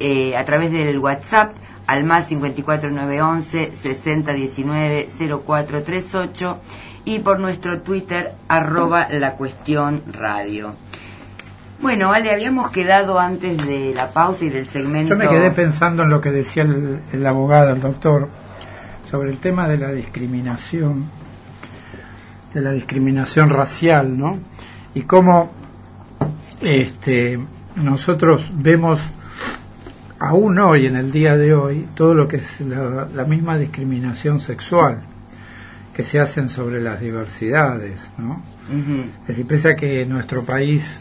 eh, a través del WhatsApp al más 54911 6019 0438 y por nuestro Twitter arroba la cuestión radio. Bueno, Ale, habíamos quedado antes de la pausa y del segmento... Yo me quedé pensando en lo que decía el, el abogado, el doctor, sobre el tema de la discriminación, de la discriminación racial, ¿no? Y cómo este, nosotros vemos aún hoy, en el día de hoy, todo lo que es la, la misma discriminación sexual que se hacen sobre las diversidades, ¿no? Es decir, pese a que nuestro país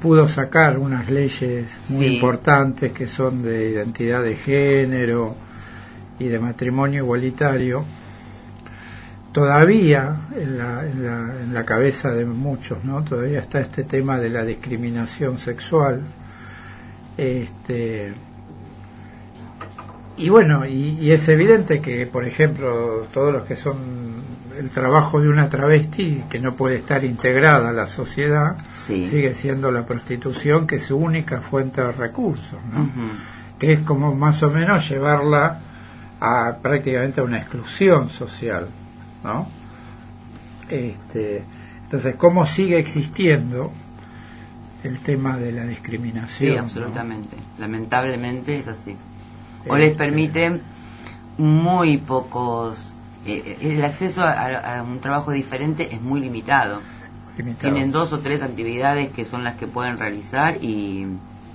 pudo sacar unas leyes muy Sí. importantes que son de identidad de género y de matrimonio igualitario, todavía en la, en la, en la cabeza de muchos, ¿no? Todavía está este tema de la discriminación sexual. Este, y bueno, y, y es evidente que, por ejemplo, todos los que son el trabajo de una travesti que no puede estar integrada a la sociedad, Sí. sigue siendo la prostitución que es su única fuente de recursos, ¿no? Que es como más o menos llevarla a prácticamente a una exclusión social, ¿no? Este, entonces, ¿cómo sigue existiendo el tema de la discriminación? Sí, ¿no? absolutamente. Lamentablemente es así. O Este- les permite muy pocos... eh, eh, el acceso a, a- a un trabajo diferente es muy limitado. Limitado. Tienen dos o tres actividades que son las que pueden realizar y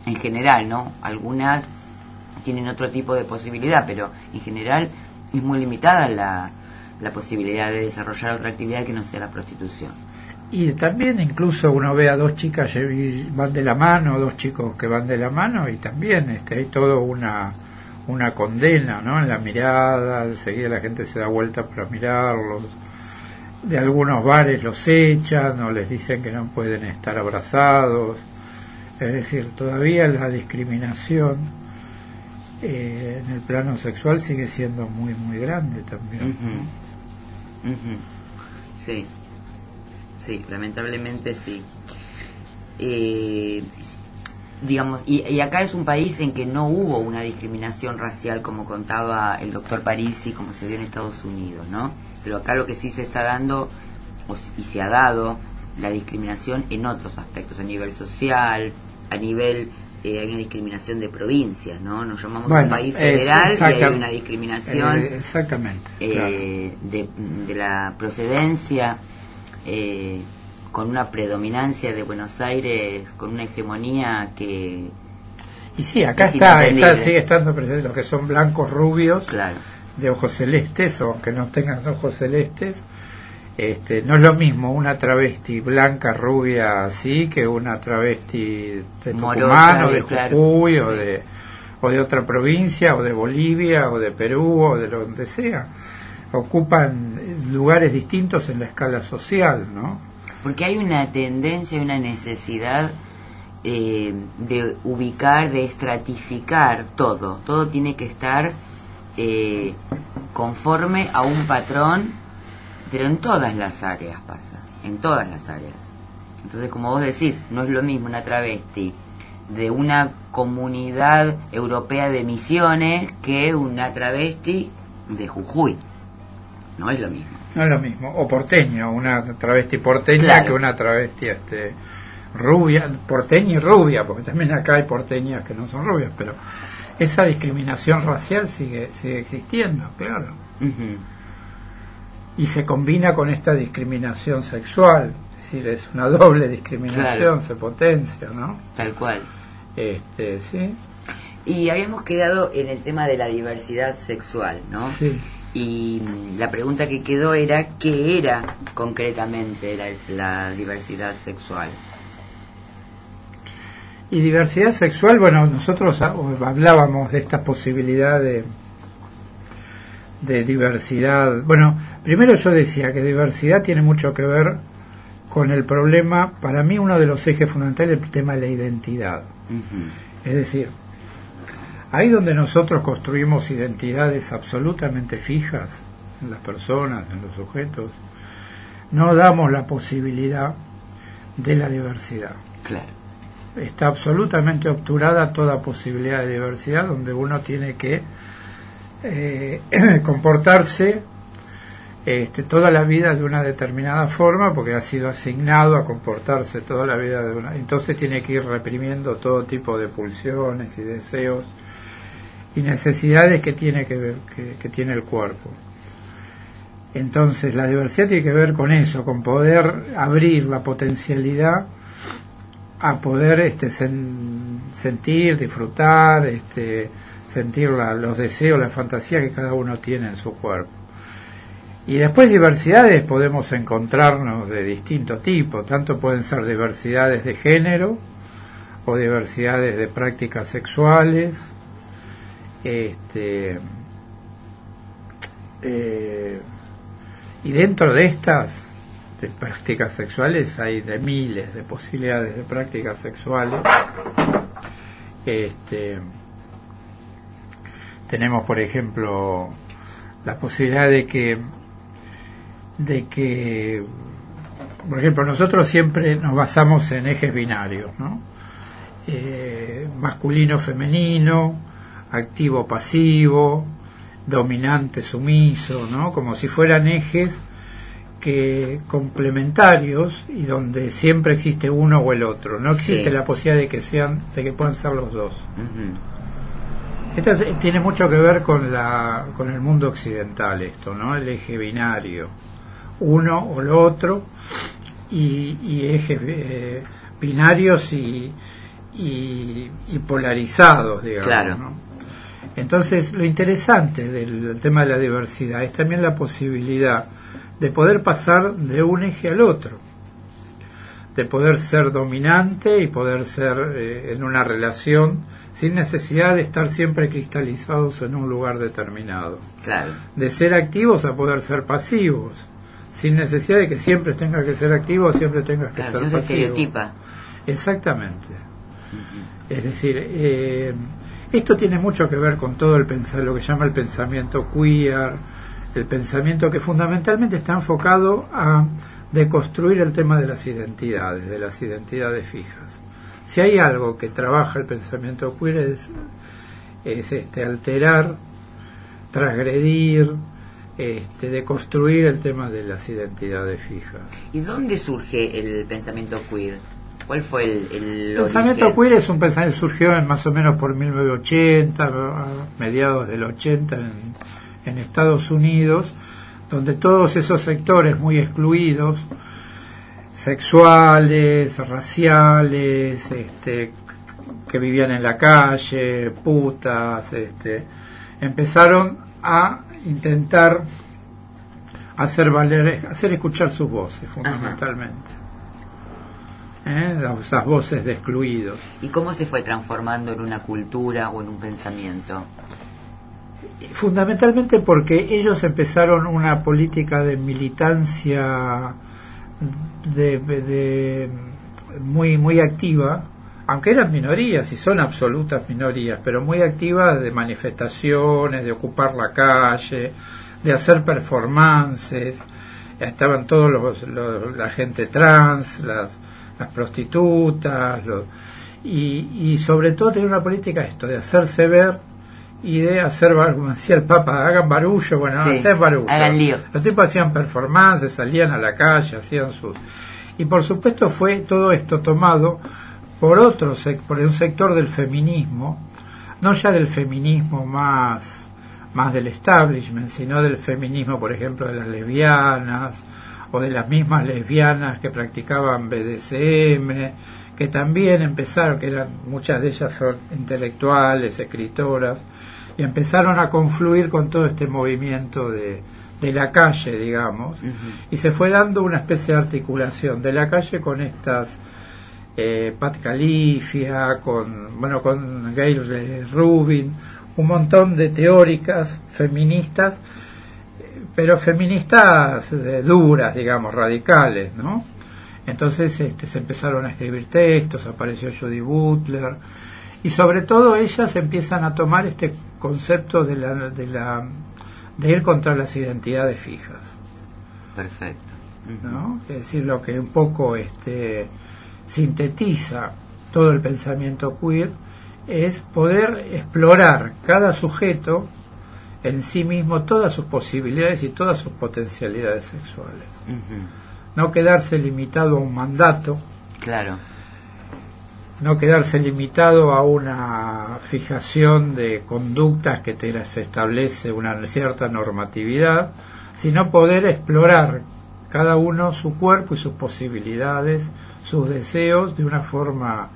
en general, ¿no? Algunas tienen otro tipo de posibilidad, pero en general es muy limitada la, la posibilidad de desarrollar otra actividad que no sea la prostitución. Y también incluso uno ve a dos chicas lle- van de la mano, dos chicos que van de la mano y también este, hay todo una una condena, ¿no? En la mirada, enseguida la gente se da vuelta para mirarlos. De algunos bares los echan o les dicen que no pueden estar abrazados. Es decir, todavía la discriminación eh, en el plano sexual sigue siendo muy, muy grande también. Sí, sí, lamentablemente sí. Eh, digamos, y, y acá es un país en que no hubo una discriminación racial como contaba el doctor Parisi, como se dio en Estados Unidos, ¿no? Pero acá lo que sí se está dando, y se ha dado, la discriminación en otros aspectos, a nivel social, a nivel, eh, hay una discriminación de provincias, ¿no? Nos llamamos un país federal y hay una discriminación Eh, exactamente. eh, de, de la procedencia eh, con una predominancia de Buenos Aires, con una hegemonía que... Y sí, acá es está, está, sigue estando presente los que son blancos rubios, Claro. de ojos celestes, o aunque no tengan ojos celestes. Este, no es lo mismo una travesti blanca, rubia así, que una travesti de Tucumán, o de claro, Jujuy, o, de, o de otra provincia, o de Bolivia, o de Perú, o de donde sea. Ocupan lugares distintos en la escala social, ¿no? Porque hay una tendencia una necesidad eh, de ubicar, de estratificar todo. Todo tiene que estar eh, conforme a un patrón, pero en todas las áreas pasa, en todas las áreas. Entonces, como vos decís, no es lo mismo una travesti de una comunidad europea de misiones que una travesti de Jujuy. No es lo mismo. No es lo mismo. O porteño, una travesti porteña Claro. que una travesti este, rubia, porteña y rubia, porque también acá hay porteñas que no son rubias, pero esa discriminación racial sigue, sigue existiendo, claro. Y se combina con esta discriminación sexual, es decir, es una doble discriminación, Claro. se potencia, ¿no? Tal cual. Este, sí. Y habíamos quedado en el tema de la diversidad sexual, ¿no? Sí. Y la pregunta que quedó era, ¿qué era concretamente la, la diversidad sexual? Y diversidad sexual, bueno, nosotros ha- hablábamos de esta posibilidad de, de diversidad. Bueno, primero yo decía que diversidad tiene mucho que ver con el problema, para mí uno de los ejes fundamentales es el tema de la identidad. Es decir, ahí donde nosotros construimos identidades absolutamente fijas en las personas, en los sujetos, no damos la posibilidad de la diversidad. Claro. Está absolutamente obturada toda posibilidad de diversidad donde uno tiene que eh, comportarse este, toda la vida de una determinada forma porque ha sido asignado a comportarse toda la vida de una entonces tiene que ir reprimiendo todo tipo de pulsiones y deseos y necesidades que tiene que, ver- que, tiene el cuerpo entonces la diversidad tiene que ver con eso con poder abrir la potencialidad a poder este sen- sentir disfrutar este sentir la- los deseos la fantasía que cada uno tiene en su cuerpo y después diversidades podemos encontrarnos de distinto tipo, tanto pueden ser diversidades de género o diversidades de prácticas sexuales. Este, eh, y dentro de estas de prácticas sexuales hay de miles de posibilidades de prácticas sexuales. Este, tenemos, por ejemplo, la posibilidad de que de que por ejemplo nosotros siempre nos basamos en ejes binarios ¿no? Eh, masculino femenino activo pasivo dominante sumiso ¿no? como si fueran ejes que complementarios y donde siempre existe uno o el otro no existe Sí. la posibilidad de que sean de que puedan ser los dos esto es- tiene mucho que ver con la con el mundo occidental esto, ¿no? El eje binario, uno o lo otro y, y ejes eh, binarios y, y, y polarizados, digamos. Claro. ¿no? Entonces, lo interesante del tema de la diversidad es también la posibilidad de poder pasar de un eje al otro, de poder ser dominante y poder ser eh, en una relación sin necesidad de estar siempre cristalizados en un lugar determinado, Claro. de ser activos a poder ser pasivos, sin necesidad de que siempre tengas que ser activo, siempre tengas que Claro, ser se pasivo. estereotipa. Exactamente. Es decir, eh, esto tiene mucho que ver con todo el pensar, lo que llama el pensamiento queer, el pensamiento que fundamentalmente está enfocado a deconstruir el tema de las identidades, de las identidades fijas. Si hay algo que trabaja el pensamiento queer es, es este, alterar, transgredir, este, deconstruir el tema de las identidades fijas. ¿Y dónde surge el pensamiento queer? ¿Cuál fue el, el pensamiento origen? queer es un pensamiento que surgió en más o menos por 1980, a mediados del 80 en, en Estados Unidos, donde todos esos sectores muy excluidos, sexuales, raciales, este, que vivían en la calle, putas, este, empezaron a intentar hacer valer, hacer escuchar sus voces fundamentalmente. ¿Eh? esas voces de excluidos. ¿Y cómo se fue transformando en una cultura o en un pensamiento? Fundamentalmente porque ellos empezaron una política de militancia de, de- muy muy activa, aunque eran minorías y son absolutas minorías, pero muy activa de manifestaciones, de ocupar la calle, de hacer performances. Estaban todos los, los- la gente trans, las, las prostitutas, los- y, y sobre todo tenía una política esto de hacerse ver y de hacer, como decía el Papa, hagan barullo, bueno, Sí, hacer barullo. hagan lío. Los tipos hacían performances, salían a la calle, hacían sus... Y por supuesto fue todo esto tomado por otro por un sector del feminismo, no ya del feminismo más, más del establishment, sino del feminismo, por ejemplo, de las lesbianas, o de las mismas lesbianas que practicaban BDSM, que también empezaron, que eran muchas de ellas son intelectuales, escritoras, y empezaron a confluir con todo este movimiento de, de la calle, digamos, y se fue dando una especie de articulación de la calle con estas eh, Pat Califia, con, bueno, con Gail Rubin, un montón de teóricas feministas, pero feministas eh, duras, digamos, radicales, ¿no? Entonces este, se empezaron a escribir textos, apareció Judy Butler, y sobre todo ellas empiezan a tomar este concepto de la, de la de ir contra las identidades fijas. Perfecto. ¿no? Es decir, lo que un poco este, sintetiza todo el pensamiento queer es poder explorar cada sujeto en sí mismo todas sus posibilidades y todas sus potencialidades sexuales. No quedarse limitado a un mandato. Claro. No quedarse limitado a una fijación de conductas que te las establece una cierta normatividad, sino poder explorar cada uno su cuerpo y sus posibilidades, sus deseos de una forma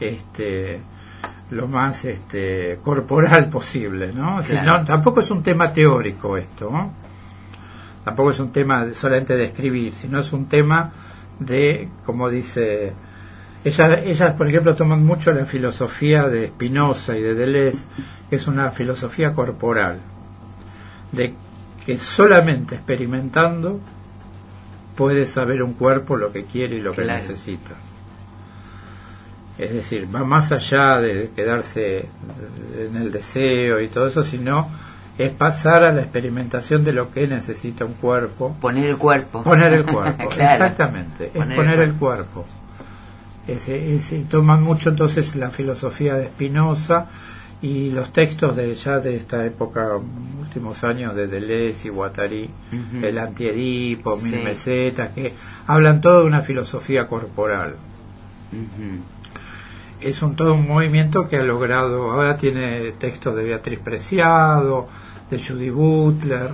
este, lo más este, corporal posible, ¿no? Si no- Tampoco es un tema teórico esto, ¿no? Tampoco es un tema de- solamente de escribir, sino es un tema de, como dice, ellas, ellas por ejemplo toman mucho la filosofía de Spinoza y de Deleuze, que es una filosofía corporal, de que solamente experimentando puede saber un cuerpo lo que quiere y lo que Claro. necesita. Es decir, va más allá de quedarse en el deseo y todo eso, sino es pasar a la experimentación de lo que necesita un cuerpo. Poner el cuerpo. Poner el cuerpo, Claro. exactamente. Poner es el poner el cuerpo. Ese, ese- toman mucho entonces la filosofía de Spinoza y los textos de ya de esta época, últimos años de Deleuze y Guattari, el antiedipo, Sí. mil mesetas, que hablan todo de una filosofía corporal. Es un todo un movimiento que ha logrado, ahora tiene textos de Beatriz Preciado, de Judy Butler,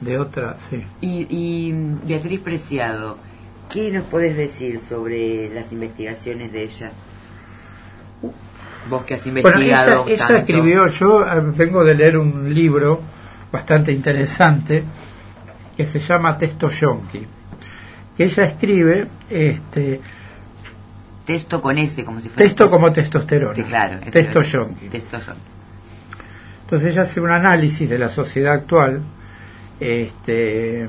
de otras, sí. Y, y Beatriz Preciado, ¿qué nos puedes decir sobre las investigaciones de ella? Vos que has Bueno, investigado ella, ella escribió, yo eh, vengo de leer un libro bastante interesante que se llama Texto Yonki, que ella escribe este Texto con S, como si fuera... texto como testosterona, Sí, claro. texto yonki. Texto yonki. Entonces ella hace un análisis de la sociedad actual este,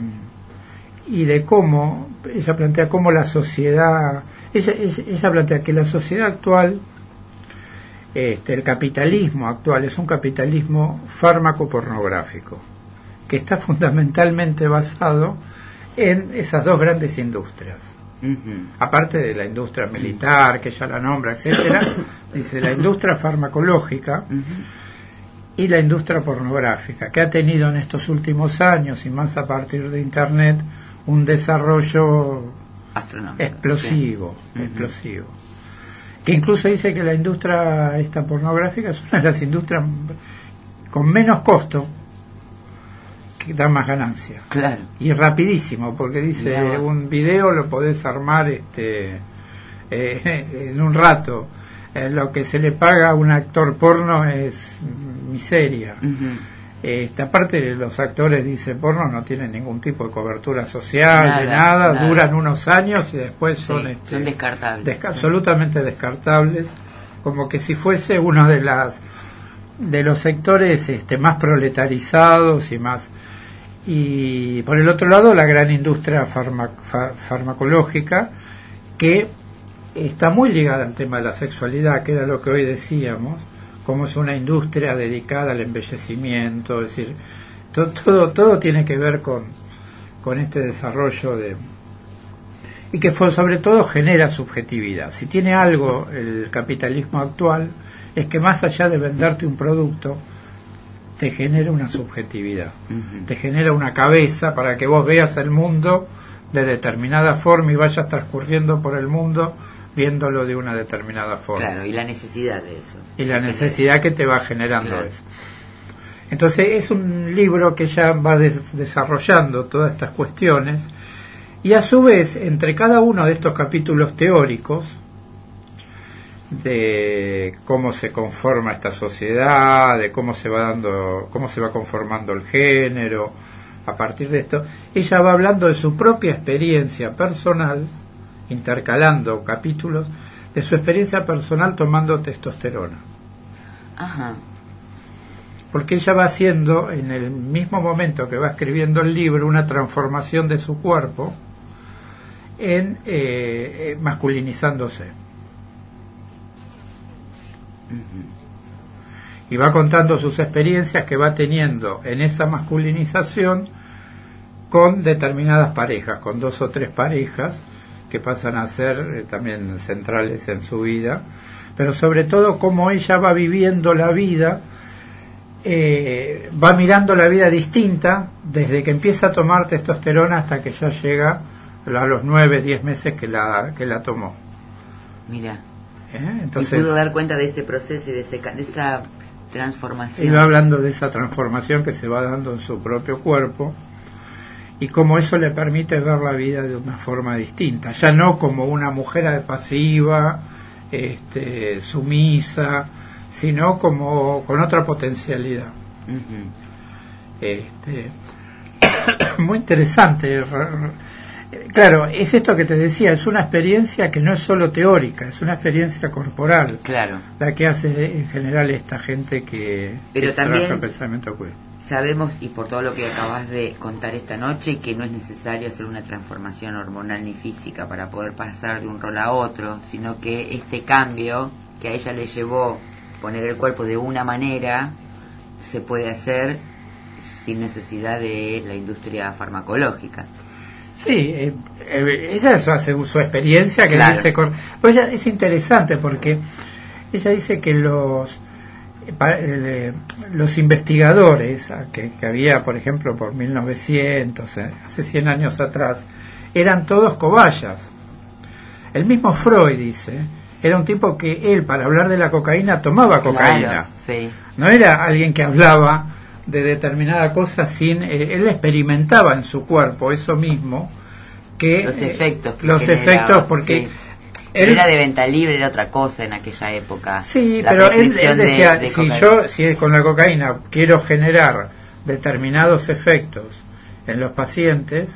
y de cómo, ella plantea cómo la sociedad, ella, ella, ella plantea que la sociedad actual, este, el capitalismo actual es un capitalismo fármaco-pornográfico, que está fundamentalmente basado en esas dos grandes industrias Aparte de la industria militar, que ella la nombra, etcétera, dice la industria farmacológica y la industria pornográfica, que ha tenido en estos últimos años y más a partir de Internet un desarrollo explosivo, explosivo. Que incluso dice que la industria esta pornográfica es una de las industrias con menos costo da más ganancia Claro. y rapidísimo porque dice Mirá un video lo podés armar este eh, en un rato Eh, lo que se le paga a un actor porno es miseria este, aparte los actores dice porno no tienen ningún tipo de cobertura social de Nada, nada, nada. duran unos años y después Sí, son este, son descartables. desca- sí. absolutamente descartables como que si fuese uno de las de los sectores este, más proletarizados y más y por el otro lado la gran industria farma- fa- farmacológica que está muy ligada al tema de la sexualidad que era lo que hoy decíamos como es una industria dedicada al embellecimiento es decir to- todo todo tiene que ver con con este desarrollo de y que fue, sobre todo genera subjetividad. Si tiene algo el capitalismo actual es que más allá de venderte un producto, te genera una subjetividad, te genera una cabeza para que vos veas el mundo de determinada forma y vayas transcurriendo por el mundo viéndolo de una determinada forma. Claro, y la necesidad de eso. Y la necesidad que te va generando Claro. eso. Entonces es un libro que ya va des- desarrollando todas estas cuestiones y a su vez entre cada uno de estos capítulos teóricos de cómo se conforma esta sociedad, de cómo se va dando, cómo se va conformando el género, a partir de esto, ella va hablando de su propia experiencia personal, intercalando capítulos, de su experiencia personal tomando testosterona. Ajá. Porque ella va haciendo, en el mismo momento que va escribiendo el libro, una transformación de su cuerpo en eh, eh, masculinizándose. Y va contando sus experiencias que va teniendo en esa masculinización con determinadas parejas, con dos o tres parejas que pasan a ser eh, también centrales en su vida, pero sobre todo cómo ella va viviendo la vida, eh, va mirando la vida distinta desde que empieza a tomar testosterona hasta que ya llega a los nueve, diez meses que la, que la tomó. Mira. ¿Eh? Entonces, y pudo dar cuenta de ese proceso y de, ese, de esa transformación. Va hablando de esa transformación que se va dando en su propio cuerpo y cómo eso le permite ver la vida de una forma distinta, ya no como una mujer pasiva, este, sumisa, sino como con otra potencialidad. este, muy interesante. Claro, es esto que te decía, es una experiencia que no es solo teórica, es una experiencia corporal. Claro. La que hace en general esta gente que, Pero también, trabaja pensamiento queer. Sabemos, y por todo lo que acabas de contar esta noche, que no es necesario hacer una transformación hormonal ni física para poder pasar de un rol a otro, sino que este cambio que a ella le llevó poner el cuerpo de una manera, se puede hacer sin necesidad de la industria farmacológica. Sí, eh, eh, ella hace su experiencia que Claro. dice con- pues ella- es interesante porque ella dice que los pa- eh, los investigadores que, que había por ejemplo por 1900 eh, hace 100 años atrás eran todos cobayas el mismo Freud dice era un tipo que él para hablar de la cocaína tomaba cocaína Claro, sí. no era alguien que hablaba de determinada cosa sin eh, él experimentaba en su cuerpo eso mismo que Los eh, efectos. que los generaba, efectos porque sí. él- Era de venta libre, era otra cosa en aquella época. sí La pero él, decía de si yo si con la cocaína quiero generar determinados efectos en los pacientes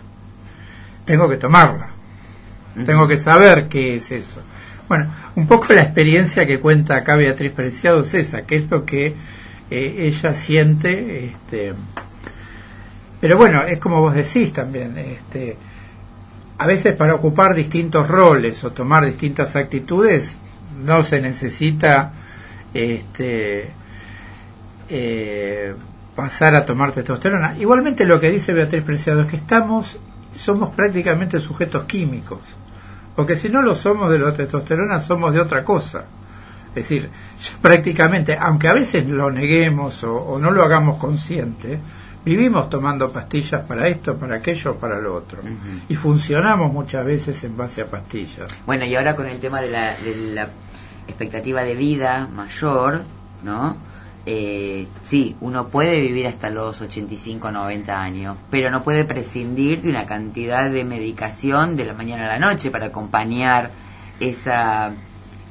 tengo que tomarla tengo que saber qué es eso bueno un poco la experiencia que cuenta acá Beatriz Preciado es esa que es lo que ella siente este pero bueno es como vos decís también este a veces para ocupar distintos roles o tomar distintas actitudes no se necesita este eh, pasar a tomar testosterona. Igualmente lo que dice Beatriz Preciado es que estamos somos prácticamente sujetos químicos porque si no lo somos de la testosterona somos de otra cosa es decir prácticamente aunque a veces lo neguemos o, o no lo hagamos consciente vivimos tomando pastillas para esto para aquello para lo otro. Y funcionamos muchas veces en base a pastillas. Bueno, y ahora con el tema de la, de la expectativa de vida mayor, ¿no? Eh, sí, uno puede vivir hasta los 85, 90 años, pero no puede prescindir de una cantidad de medicación de la mañana a la noche para acompañar esa,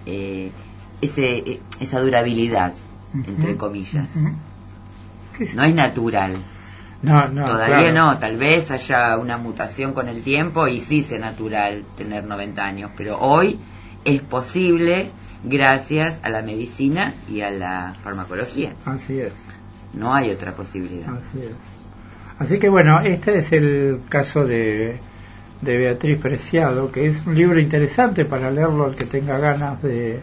eh, ese, eh, esa durabilidad, entre comillas. No es natural. no no Todavía claro. no, tal vez haya una mutación con el tiempo y sí sea natural tener 90 años, pero hoy es posible gracias a la medicina y a la farmacología. así es No hay otra posibilidad. Así es. Así que bueno, este es el caso de, de Beatriz Preciado, que es un libro interesante para leerlo al que tenga ganas de,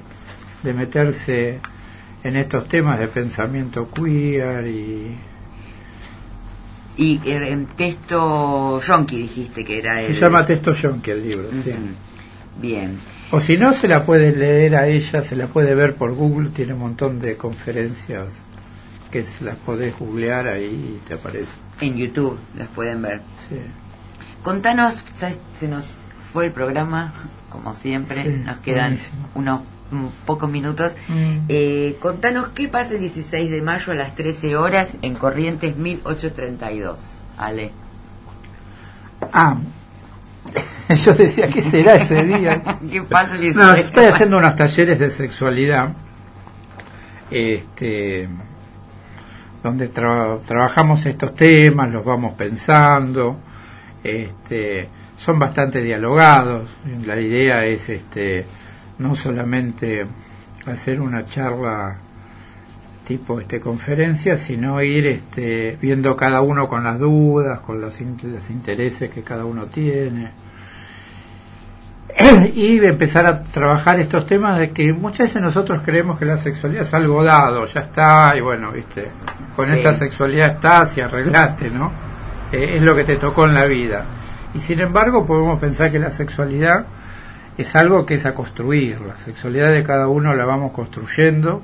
de meterse en estos temas de pensamiento queer y Y eh, en texto yonki dijiste que era se el... llama Texto Yonki el libro. sí. Bien. O si no, se la puede leer a ella, se la puede ver por Google, tiene un montón de conferencias que se las podés googlear ahí y te aparece. En YouTube las pueden ver. Sí. Contanos, ¿sabes? se nos fue el programa, como siempre, Sí, nos quedan buenísimo. unos pocos minutos. Mm. Eh, contanos qué pasa el 16 de mayo a las 13 horas en Corrientes 1832. Ale. Ah, yo decía, ¿qué será ese día? ¿Qué pasa el 16 No, estoy haciendo unos talleres de sexualidad, este, donde tra- trabajamos estos temas, los vamos pensando, este, son bastante dialogados. La idea es este, no solamente hacer una charla tipo este conferencia, sino ir este, viendo cada uno con las dudas, con los, los intereses que cada uno tiene y empezar a trabajar estos temas de que muchas veces nosotros creemos que la sexualidad es algo dado, ya está, y bueno, viste, con esta sexualidad estás y arreglaste, ¿no? Eh, es lo que te tocó en la vida. Y sin embargo podemos pensar que la sexualidad es algo que es a construir, la sexualidad de cada uno la vamos construyendo,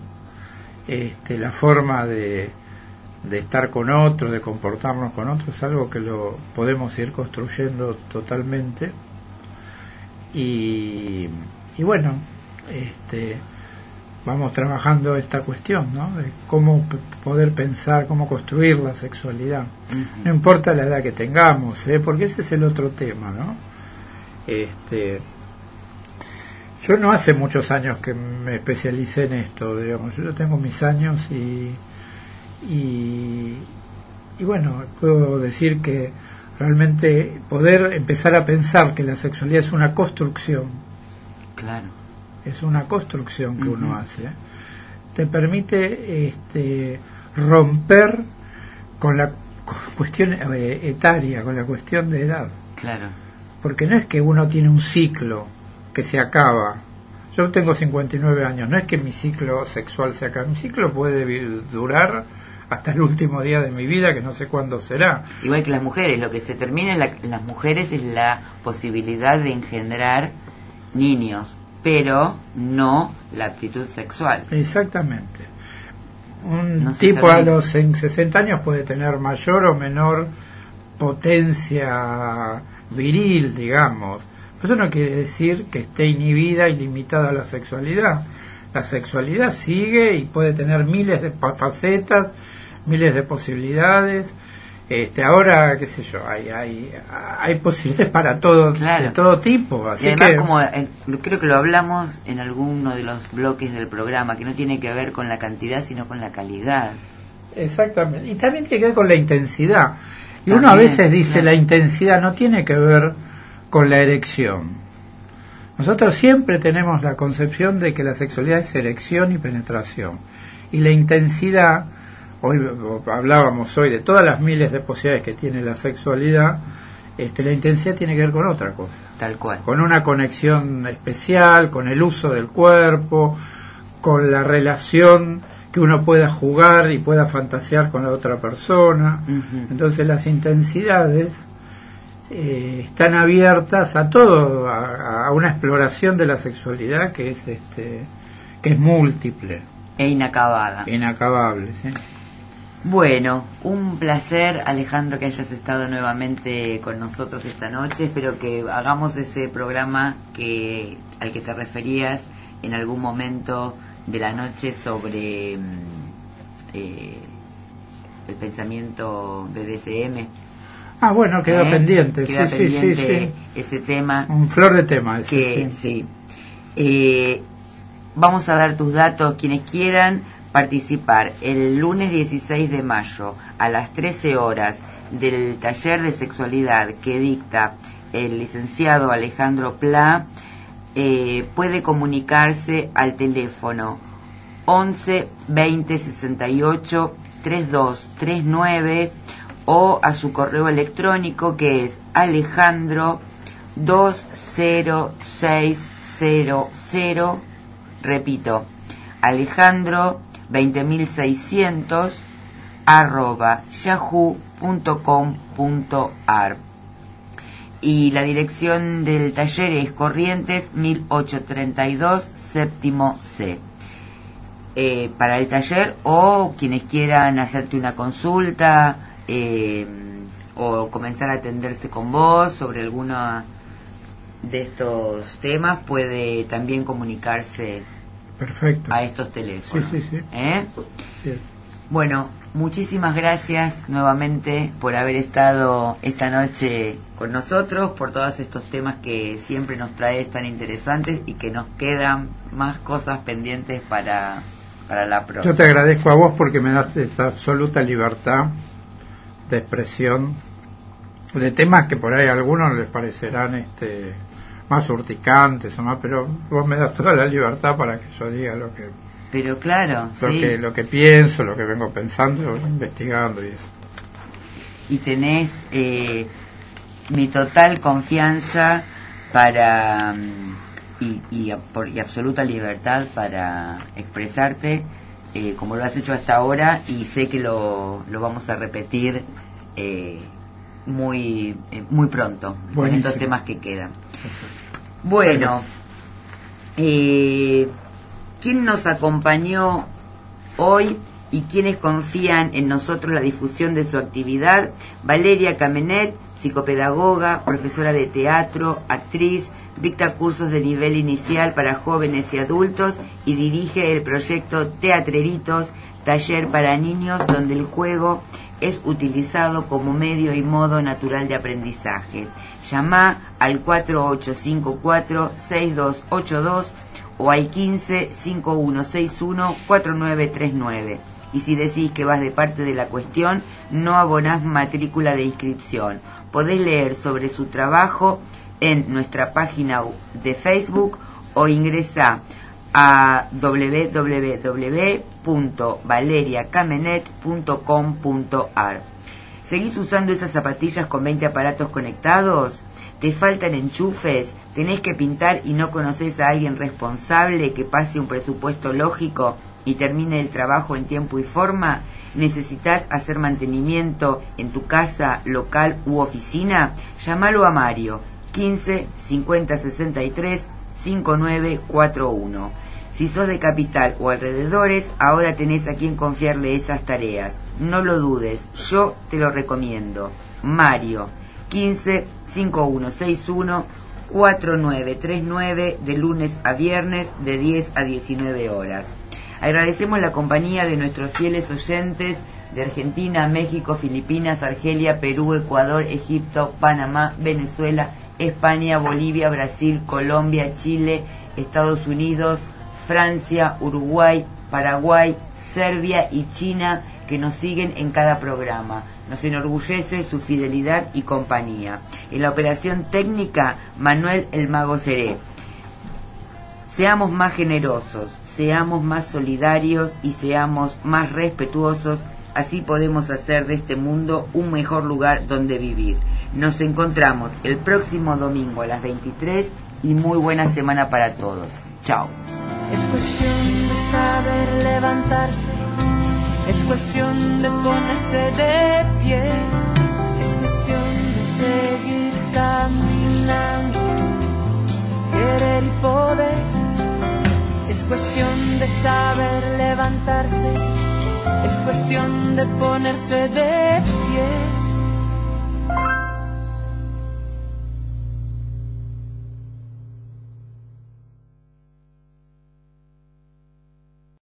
este, la forma de, de estar con otro, de comportarnos con otro, es algo que lo podemos ir construyendo totalmente y, y bueno, este, vamos trabajando esta cuestión, ¿no? De cómo poder pensar, cómo construir la sexualidad. No importa la edad que tengamos, ¿eh? Porque ese es el otro tema, ¿no? Este, yo no hace muchos años que me especialicé en esto, digamos, yo tengo mis años y, y, y bueno, puedo decir que realmente poder empezar a pensar que la sexualidad es una construcción. Claro. Es una construcción que uno hace. Te permite este, romper con la cuestión eh, etaria, con la cuestión de edad. Claro. Porque no es que uno tiene un ciclo que se acaba. Yo tengo 59 años, no es que mi ciclo sexual se acabe. Mi ciclo puede durar hasta el último día de mi vida, que no sé cuándo será. Igual que las mujeres, lo que se termina en, las mujeres es la posibilidad de engendrar niños, pero no la actitud sexual. Exactamente. Un tipo a los 60 años puede tener mayor o menor potencia viril, digamos. Eso no quiere decir que esté inhibida y limitada a la sexualidad. La sexualidad sigue y puede tener miles de facetas miles de posibilidades. Este, ahora, qué sé yo, hay, hay, hay posibilidades para todo, de todo tipo. Así y además, como creo que lo hablamos en alguno de los bloques del programa, que no tiene que ver con la cantidad, sino con la calidad. Exactamente. Y también tiene que ver con la intensidad. Y uno a veces dice la intensidad no tiene que ver con la erección. Nosotros siempre tenemos la concepción de que la sexualidad es erección y penetración. Y la intensidad hoy hablábamos hoy de todas las miles de posibilidades que tiene la sexualidad, este, la intensidad tiene que ver con otra cosa. Tal cual. Con una conexión especial, con el uso del cuerpo, con la relación que uno pueda jugar y pueda fantasear con la otra persona. Entonces las intensidades eh, están abiertas a todo, a, una exploración de la sexualidad que es este que es múltiple e inacabada. Inacabable, sí. Bueno, un placer Alejandro que hayas estado nuevamente con nosotros esta noche. Espero que hagamos ese programa que al que te referías en algún momento de la noche sobre mm, eh, el pensamiento de DCM. Ah, bueno, queda ¿Eh? pendiente. Queda sí, pendiente ese tema. Un flor de tema. que, sí. Eh, vamos a dar tus datos quienes quieran participar el lunes 16 de mayo a las 13 horas del taller de sexualidad que dicta el licenciado Alejandro Pla, eh, puede comunicarse al teléfono 11 20 68 3239 o a su correo electrónico que es alejandro 20600 repito alejandro 20.600 arroba yahoo.com.ar y la dirección del taller es Corrientes 1832 séptimo C. Eh, para el taller o quienes quieran hacerte una consulta eh, o comenzar a atenderse con vos sobre alguno de estos temas puede también comunicarse Perfecto. a estos teléfonos. Sí, sí, sí. ¿Eh? Bueno, muchísimas gracias nuevamente por haber estado esta noche con nosotros, por todos estos temas que siempre nos traes tan interesantes y que nos quedan más cosas pendientes para, para la próxima. Yo te agradezco a vos porque me das esta absoluta libertad de expresión de temas que por ahí a algunos les parecerán este más urticantes o más, pero vos me das toda la libertad para que yo diga lo que pero claro, lo sí. que lo que pienso, lo que vengo pensando, investigando y eso. Y tenés eh, mi total confianza para mm, y, y, por- y absoluta libertad para expresarte eh, como lo has hecho hasta ahora y sé que lo, lo vamos a repetir eh, muy eh, muy pronto con Buenísimo. estos temas que quedan. Bueno, eh, ¿quién nos acompañó hoy y quienes confían en nosotros la difusión de su actividad? Valeria Camenet, psicopedagoga, profesora de teatro, actriz, dicta cursos de nivel inicial para jóvenes y adultos y dirige el proyecto Teatreritos, taller para niños donde el juego es utilizado como medio y modo natural de aprendizaje. Llama al 4854-6282 o al 15-5161-4939. Y si decís que vas de parte de la cuestión, no abonás matrícula de inscripción. Podés leer sobre su trabajo en nuestra página de Facebook o ingresa a www.valeriacamenet.com.ar. ¿Seguís usando esas zapatillas con 20 aparatos conectados? ¿Te faltan enchufes? ¿Tenés que pintar y no conoces a alguien responsable que pase un presupuesto lógico y termine el trabajo en tiempo y forma? ¿Necesitas hacer mantenimiento en tu casa, local u oficina? Llámalo a Mario 15 50 63 5941. Si sos de capital o alrededores, ahora tenés a quien confiarle esas tareas. No lo dudes, yo te lo recomiendo. Mario 15 5161 4939 de lunes a viernes de 10 a 19 horas. Agradecemos la compañía de nuestros fieles oyentes de Argentina, México, Filipinas, Argelia, Perú, Ecuador, Egipto, Panamá, Venezuela, España, Bolivia, Brasil, Colombia, Chile, Estados Unidos, Francia, Uruguay, Paraguay, Serbia y China que nos siguen en cada programa. Nos enorgullece su fidelidad y compañía. En la operación técnica, Manuel El Mago Seré. Seamos más generosos, seamos más solidarios y seamos más respetuosos, así podemos hacer de este mundo un mejor lugar donde vivir. Nos encontramos el próximo domingo a las 23 y muy buena semana para todos. Chao. Es cuestión de saber levantarse, es cuestión de ponerse de pie, es cuestión de seguir caminando, querer y poder. Es cuestión de saber levantarse, es cuestión de ponerse de pie.